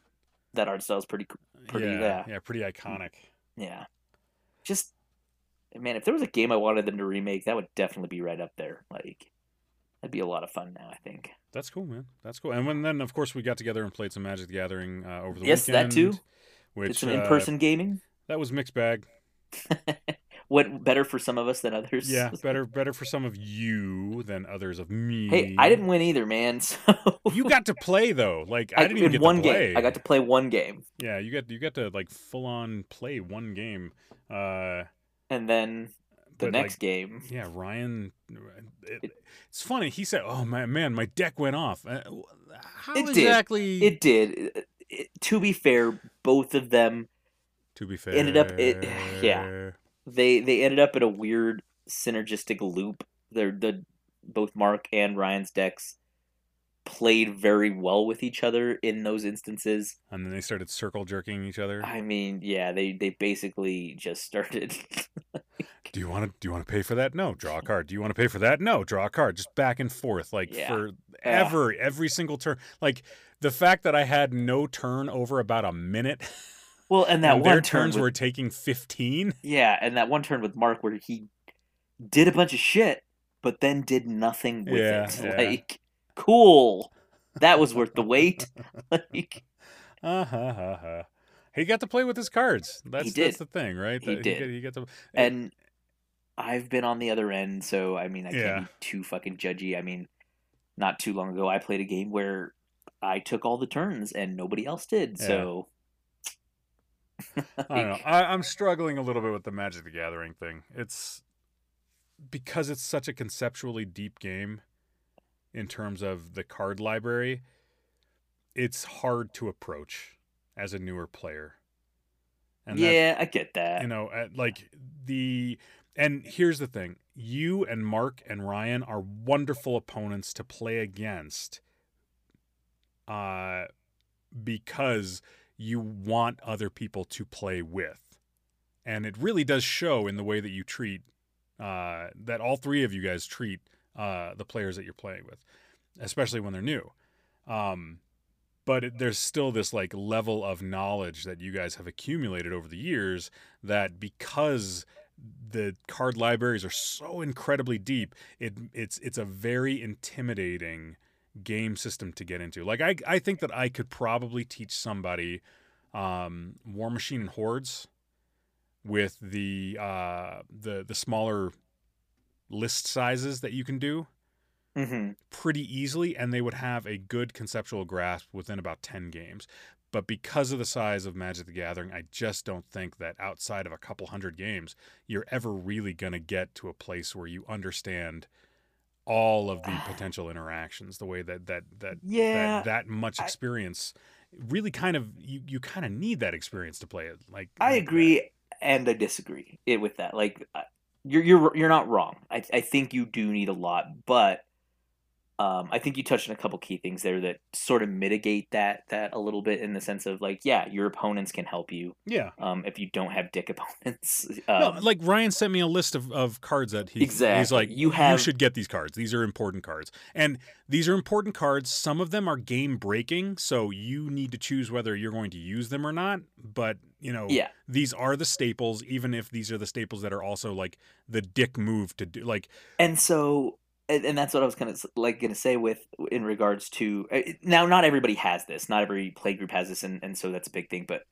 that art style is pretty. pretty- yeah, yeah. yeah, pretty iconic. Yeah, just man, if there was a game I wanted them to remake, that would definitely be right up there. Like, that'd be a lot of fun now. I think. That's cool, man. That's cool. And when then, of course, we got together and played some Magic the Gathering uh, over the weekend. Yes, that too. Which Did some uh, in-person gaming. That was mixed bag. Went better for some of us than others. Yeah, better better for some of you than others of me. Hey, I didn't win either, man. So You got to play though. Like I, I, didn't even get one to play. game. I got to play one game, Yeah, you got you got to like full on play one game. Uh, and then the next like, game. Yeah, Ryan. It, it's funny. He said, "Oh my man, my deck went off." Uh, How It did. exactly? It did. It- it- to be fair, both of them to be fair, ended up- it- yeah. they they ended up in a weird synergistic loop. They're the both Mark and Ryan's decks played very well with each other in those instances. And then they started circle jerking each other. I mean, yeah, they they basically just started. Do you want to? Do you want to pay for that? No. Draw a card. Do you want to pay for that? No. Draw a card. Just back and forth, like Yeah. for ever, every single turn. Like the fact that I had no turn over about a minute. well, and that and one their turn turns with, were taking fifteen. yeah, and that one turn with Mark where he did a bunch of shit, but then did nothing with Yeah, it. yeah. Like, cool. That was worth the wait. like, Uh huh. huh, huh. He got to play with his cards. That's did. that's the thing, right? He That did. got- He got to. and I've been on the other end, so I mean, I Yeah. can't be too fucking judgy. I mean, not too long ago, I played a game where I took all the turns and nobody else did. So I don't know. I, I'm struggling a little bit with the Magic the Gathering thing. It's because it's such a conceptually deep game in terms of the card library. It's hard to approach as a newer player. And that- yeah, I get that. you know, like the and here's the thing: you and Mark and Ryan are wonderful opponents to play against, uh, because you want other people to play with, and it really does show in the way that you treat uh, that all three of you guys treat uh, the players that you're playing with, especially when they're new. Um, but it, there's still this like level of knowledge that you guys have accumulated over the years that because the card libraries are so incredibly deep it it's it's a very intimidating game system to get into like i i think that i could probably teach somebody um Warmachine and hordes with the uh the the smaller list sizes that you can do hmm pretty easily and they would have a good conceptual grasp within about 10 games. But because of the size of Magic the Gathering, I just don't think that outside of a couple hundred games, you're ever really going to get to a place where you understand all of the potential interactions the way that that that Yeah, that, that much I- experience really kind of you, you kind of need that experience to play it like I like that. agree and I disagree with that. Like, uh, you're you're you're not wrong. I I think you do need a lot, but um, I think you touched on a couple key things there that sort of mitigate that that a little bit in the sense of like, yeah, your opponents can help you yeah um, if you don't have dick opponents. no, Um, like Ryan sent me a list of, of cards that he exactly. he's like You have- you should get these cards. These are important cards. And these are important cards. Some of them are game breaking, so you need to choose whether you're going to use them or not. But, you know, yeah, these are the staples even if these are the staples that are also like the dick move to do like and so and, and that's what I was kind of like going to say with in regards to uh, now. Not everybody has this. Not every play group has this, and, and so that's a big thing. But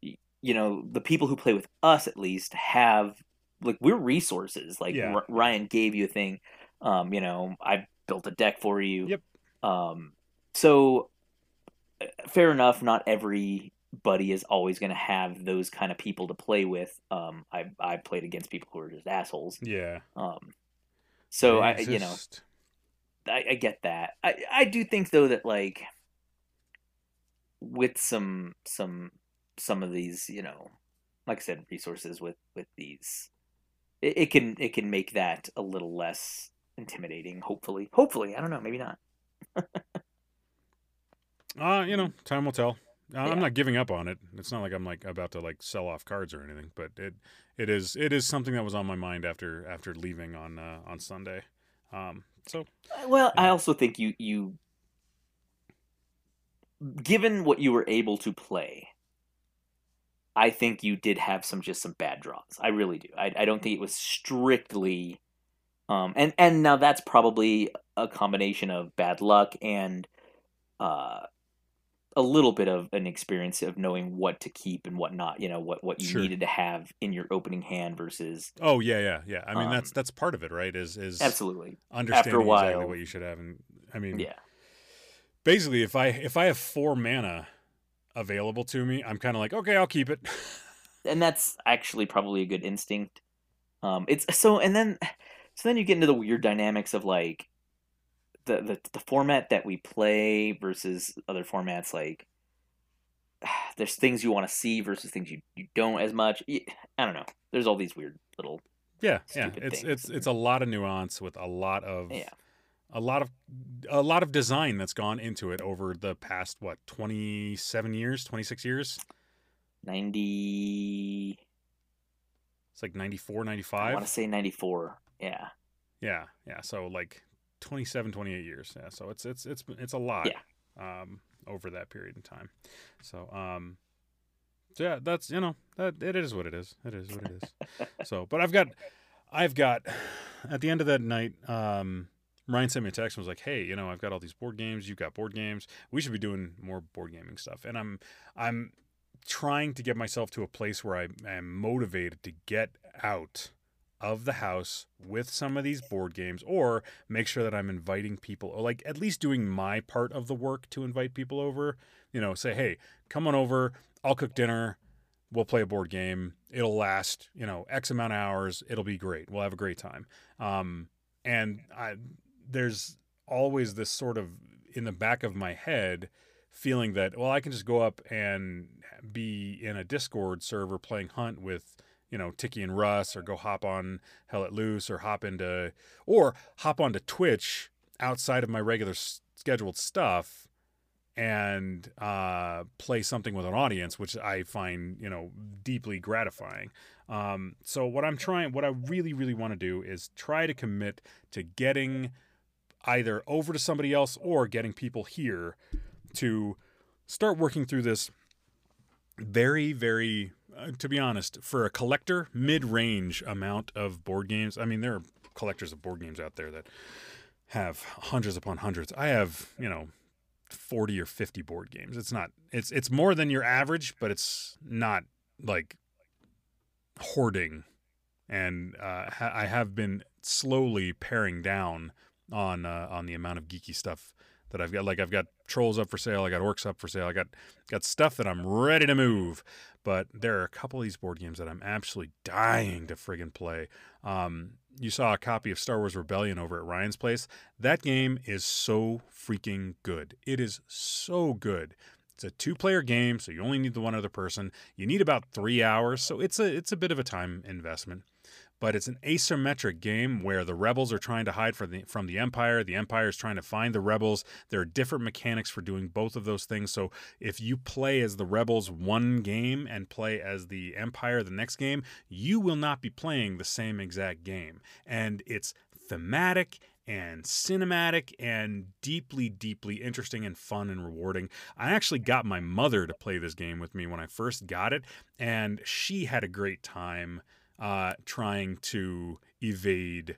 you know, the people who play with us at least have like we're resources. Like Yeah. R- Ryan gave you a thing. Um, you know, I built a deck for you. Yep. Um, so uh, fair enough. Not everybody is always going to have those kind of people to play with. Um, I I played against people who are just assholes. yeah. Um, so I, you know. I, I get that. I, I do think though that like with some some some of these, you know, like I said, resources with with these, it, it can it can make that a little less intimidating. Hopefully, hopefully, I don't know, maybe not. Uh, you know, time will tell. Uh, Yeah. I'm not giving up on it. It's not like I'm like about to like sell off cards or anything, but it it is it is something that was on my mind after after leaving on uh, on Sunday. Um, so Well, I also think you you given what you were able to play, I think you did have some just some bad draws. I really do. I, I don't think it was strictly um and and now that's probably a combination of bad luck and uh a little bit of an experience of knowing what to keep and what not, you know, what what you Sure. needed to have in your opening hand versus oh yeah yeah yeah. I mean that's Um, that's part of it, right? Is is absolutely. understanding After a exactly what you should have. And I mean, Yeah. basically, if I if I have four mana available to me, I'm kind of like, okay, I'll keep it. and that's actually probably a good instinct Um, it's so, and then so then you get into the weird dynamics of like the the, the format that we play versus other formats. Like there's things you want to see versus things you, you don't as much. I don't know. There's all these weird little yeah yeah. It's it's it's a lot of nuance with a lot of yeah. a lot of a lot of design that's gone into it over the past what 27 years 26 years Ninety. it's like 94 95 I want to say ninety four. Yeah. yeah yeah so like 27 28 years yeah so it's it's it's it's a lot Yeah. um over that period in time so um so yeah that's you know that it is what it is it is what it is so but i've got i've got at the end of that night um Ryan sent me a text and was like, "Hey, you know, I've got all these board games. You've got board games. We should be doing more board gaming stuff." And I'm, I'm trying to get myself to a place where I am motivated to get out of the house with some of these board games, or make sure that I'm inviting people, or like at least doing my part of the work to invite people over. You know, say, "Hey, come on over. I'll cook dinner. We'll play a board game. It'll last, you know, X amount of hours. It'll be great. We'll have a great time." Um, and I, there's always this sort of in the back of my head feeling that well I can just go up and be in a Discord server playing Hunt with you know Tiki and Russ or go hop on Hell Let Loose or hop into or hop onto Twitch outside of my regular s- scheduled stuff and uh, play something with an audience, which I find you know deeply gratifying. Um, so what I'm trying, what I really really want to do is try to commit to getting either over to somebody else or getting people here to start working through this very very uh, to be honest for a collector mid-range amount of board games i mean there are collectors of board games out there that have hundreds upon hundreds i have you know 40 or 50 board games it's not it's it's more than your average but it's not like hoarding and uh, i have been slowly paring down on uh, on the amount of geeky stuff that I've got. Like I've got trolls up for sale, I got orcs up for sale, I got got stuff that I'm ready to move. But there are a couple of these board games that I'm absolutely dying to friggin' play. Um, you saw a copy of Star Wars Rebellion over at Ryan's place. That game is so freaking good. It is so good. It's a two-player game, so you only need the one other person. You need about three hours, so it's a it's a bit of a time investment but it's an asymmetric game where the rebels are trying to hide from the from the empire. The empire is trying to find the rebels. There are different mechanics for doing both of those things. So if you play as the rebels one game and play as the empire the next game you will not be playing the same exact game. And it's thematic and cinematic and deeply, deeply interesting and fun and rewarding. I actually got my mother to play this game with me when I first got it, and she had a great time uh, trying to evade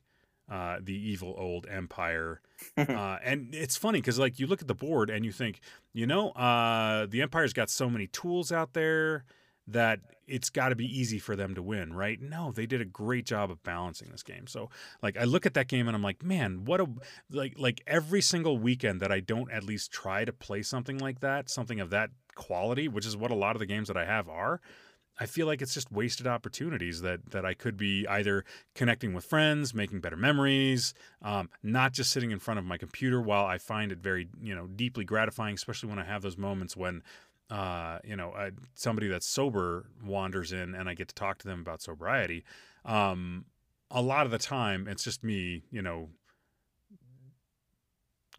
uh, the evil old empire. uh, and it's funny because, like, you look at the board and you think, you know, uh, the empire's got so many tools out there that it's got to be easy for them to win, right? No, they did a great job of balancing this game. So, like, I look at that game and I'm like, man, what a like like every single weekend that I don't at least try to play something like that, something of that quality, which is what a lot of the games that I have are. I feel like it's just wasted opportunities that that I could be either connecting with friends, making better memories, um, not just sitting in front of my computer. While I find it very you know deeply gratifying, especially when I have those moments when uh, you know uh, somebody that's sober wanders in and I get to talk to them about sobriety. Um, a lot of the time, it's just me, you know,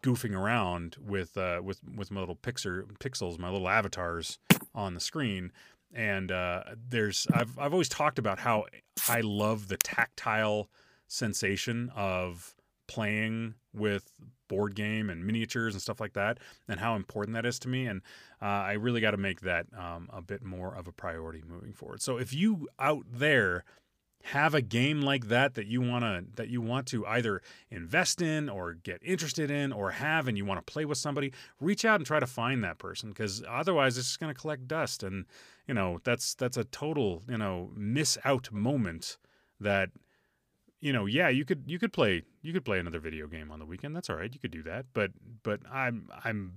goofing around with uh, with with my little pixer pixels, my little avatars on the screen and uh, there's I've I've always talked about how I love the tactile sensation of playing with board game and miniatures and stuff like that, and how important that is to me. And uh, I really got to make that um, a bit more of a priority moving forward. So if you out there have a game like that that you want to that you want to either invest in or get interested in or have and you want to play with somebody reach out and try to find that person because otherwise it's just going to collect dust and you know that's that's a total you know miss out moment that you know yeah you could you could play you could play another video game on the weekend that's all right you could do that but but i'm i'm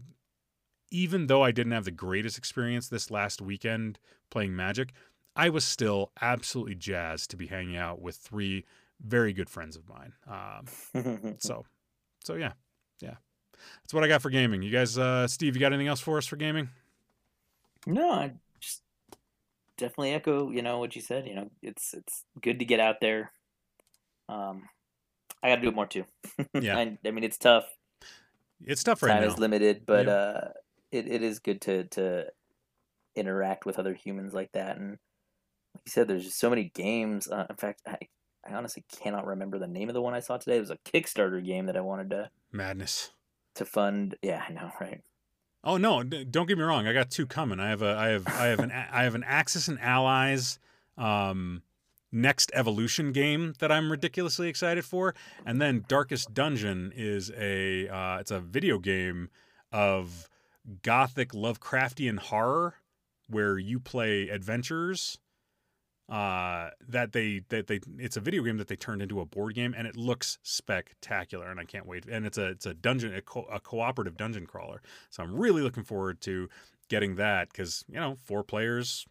even though i didn't have the greatest experience this last weekend playing magic I was still absolutely jazzed to be hanging out with three very good friends of mine. Um, so, so yeah, yeah, that's what I got for gaming. You guys, uh, Steve, you got anything else for us for gaming? No, I just definitely echo, you know, what you said. You know, it's it's good to get out there. Um, I got to do it more too. Yeah. I, I mean, it's tough. It's tough right Time now. is limited, but Yeah. uh, it, it is good to to interact with other humans like that. And like you said, there's just so many games. Uh, in fact, I I honestly cannot remember the name of the one I saw today. It was a Kickstarter game that I wanted to Madness. to fund. Yeah, I know, right? Oh no! d- Don't get me wrong. I got two coming. I have a, I have, I have an, I have an Axis and Allies, um, next evolution game that I'm ridiculously excited for, and then Darkest Dungeon is a, uh, it's a video game of gothic Lovecraftian horror where you play adventures. Uh, that they that they it's a video game that they turned into a board game and it looks spectacular and I can't wait and it's a it's a dungeon a, co- a cooperative dungeon crawler so I'm really looking forward to getting that because you know four players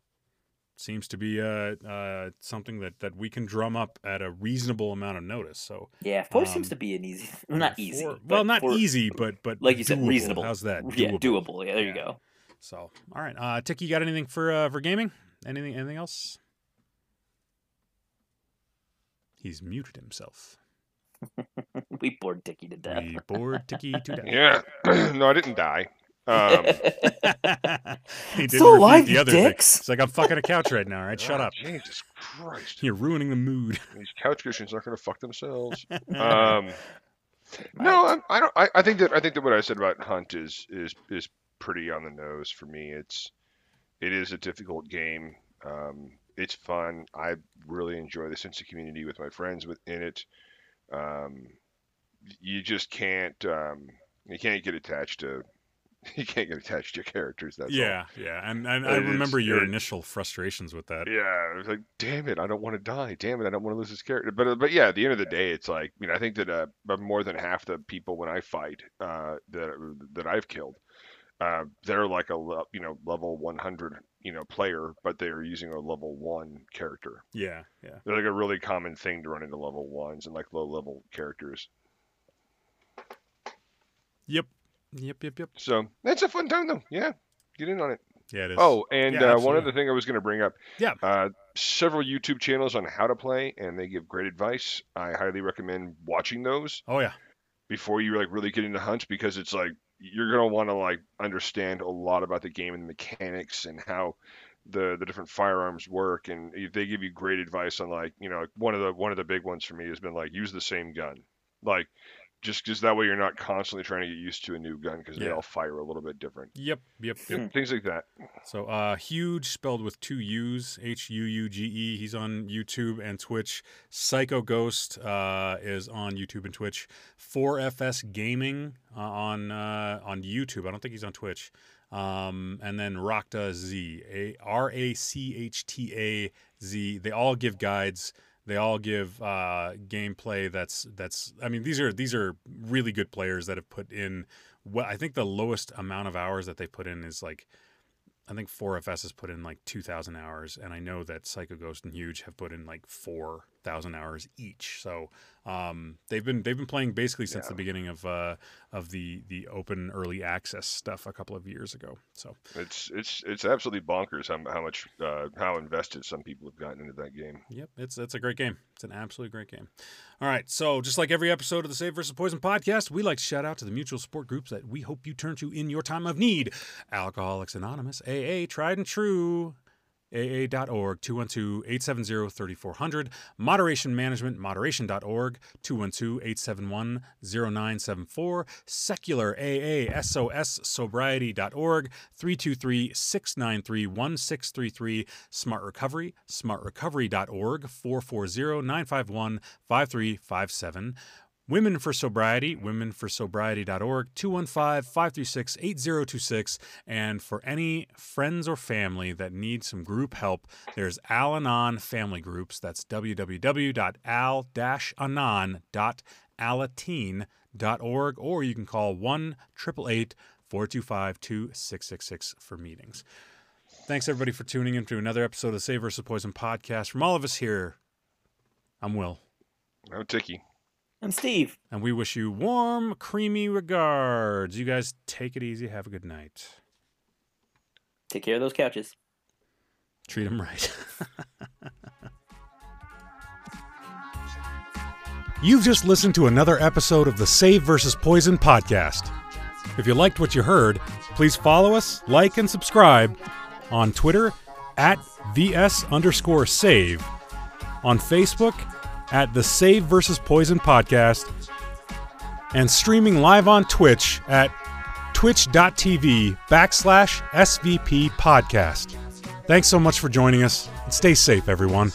seems to be uh, uh, something that, that we can drum up at a reasonable amount of notice. So Yeah, four seems Um, to be an easy, well, not easy. four- well, not four- easy, but but like you said, reasonable. How's that? Yeah, doable. Yeah, there you go. So all right, uh, Tiki, you got anything for uh, for gaming? Anything anything else? He's muted himself. we bored Tiki to death. We bored Tiki to death. Yeah. no, I didn't die. Um, he didn't Still alive, the you other thing. dicks. It's like I'm fucking a couch right now. All right, shut ah, up. Jesus Christ. You're ruining the mood. These couch cushions aren't going to fuck themselves. Um, no, I, I don't. I, I think that I think that what I said about Hunt is is is pretty on the nose for me. It's it is a difficult game. Um, it's fun. I really enjoy the sense of community with my friends within it. Um, you just can't um, you can't get attached to you can't get attached to your characters. That's all. yeah, yeah, and and I remember your it- initial frustrations with that. Yeah, it was like, damn it, I don't want to die. Damn it, I don't want to lose this character. But but yeah, at the end of the day, it's like, I mean, I think that uh, more than half the people when I fight uh, that that I've killed, uh, they're like a you know level 100 you know player, but they're using a level one character. Yeah, yeah. They're like a really common thing to run into level ones and like low level characters. Yep, yep, yep, yep. So that's a fun time though. Yeah, get in on it. Yeah, it is. Oh, and Yeah, uh, one other thing I was going to bring up. Yeah. Uh, several YouTube channels on how to play, and they give great advice. I highly recommend watching those oh yeah, before you like really get into hunts because it's like you're going to want to like understand a lot about the game and the mechanics and how the the different firearms work. And they give you great advice on like you know one of the one of the big ones for me has been like use the same gun, like. Just because that way you're not constantly trying to get used to a new gun because they all fire a little bit different. yep, yep, yep. Things like that. So, uh, huge spelled with two U's, H U U G E. He's on YouTube and Twitch. Psycho Ghost uh, is on YouTube and Twitch. 4FS Gaming uh, on uh, on YouTube. I don't think he's on Twitch. Um, and then Rakta Z, A R A C H T A Z. They all give guides. They all give uh, gameplay that's that's. I mean, these are these are really good players that have put in. What I think the lowest amount of hours that they put in is like I think 4FS has put in like 2,000 hours, and I know that Psycho Ghost and Huge have put in like 4,000 hours each. So um, they've been they've been playing basically since Yeah. the beginning of uh, of the the open early access stuff a couple of years ago. So It's it's it's absolutely bonkers how, how much uh, how invested some people have gotten into that game. Yep, it's it's a great game. It's an absolutely great game. All right, so just like every episode of the Save versus Poison podcast, we like to shout out to the mutual support groups that we hope you turn to in your time of need. Alcoholics Anonymous, AA, Tried and True. AA.org, 212-870-3400. Moderation Management, moderation.org, 212-871-0974. Secular AA, SOS Sobriety.org, 323-693-1633. Smart Recovery, smartrecovery.org, 440-951-5357. Women for Sobriety, womenforsobriety.org, 215-536-8026. And for any friends or family that need some group help, there's Al-Anon Family Groups. That's www.al-anon.alateen.org, or you can call 1 888 425 2666 for meetings. Thanks everybody for tuning in to another episode of Save versus Poison podcast. From all of us here, I'm Will. I'm Tiki. I'm Steve. And we wish you warm, creamy regards. You guys take it easy. Have a good night. Take care of those couches. Treat them right. You've just listened to another episode of the Save versus Poison podcast. If you liked what you heard, please follow us, like, and subscribe on Twitter at VS underscore save, on Facebook at the Save versus Poison podcast, and streaming live on Twitch at twitch.tv backslash SVP podcast. Thanks so much for joining us, and stay safe, everyone.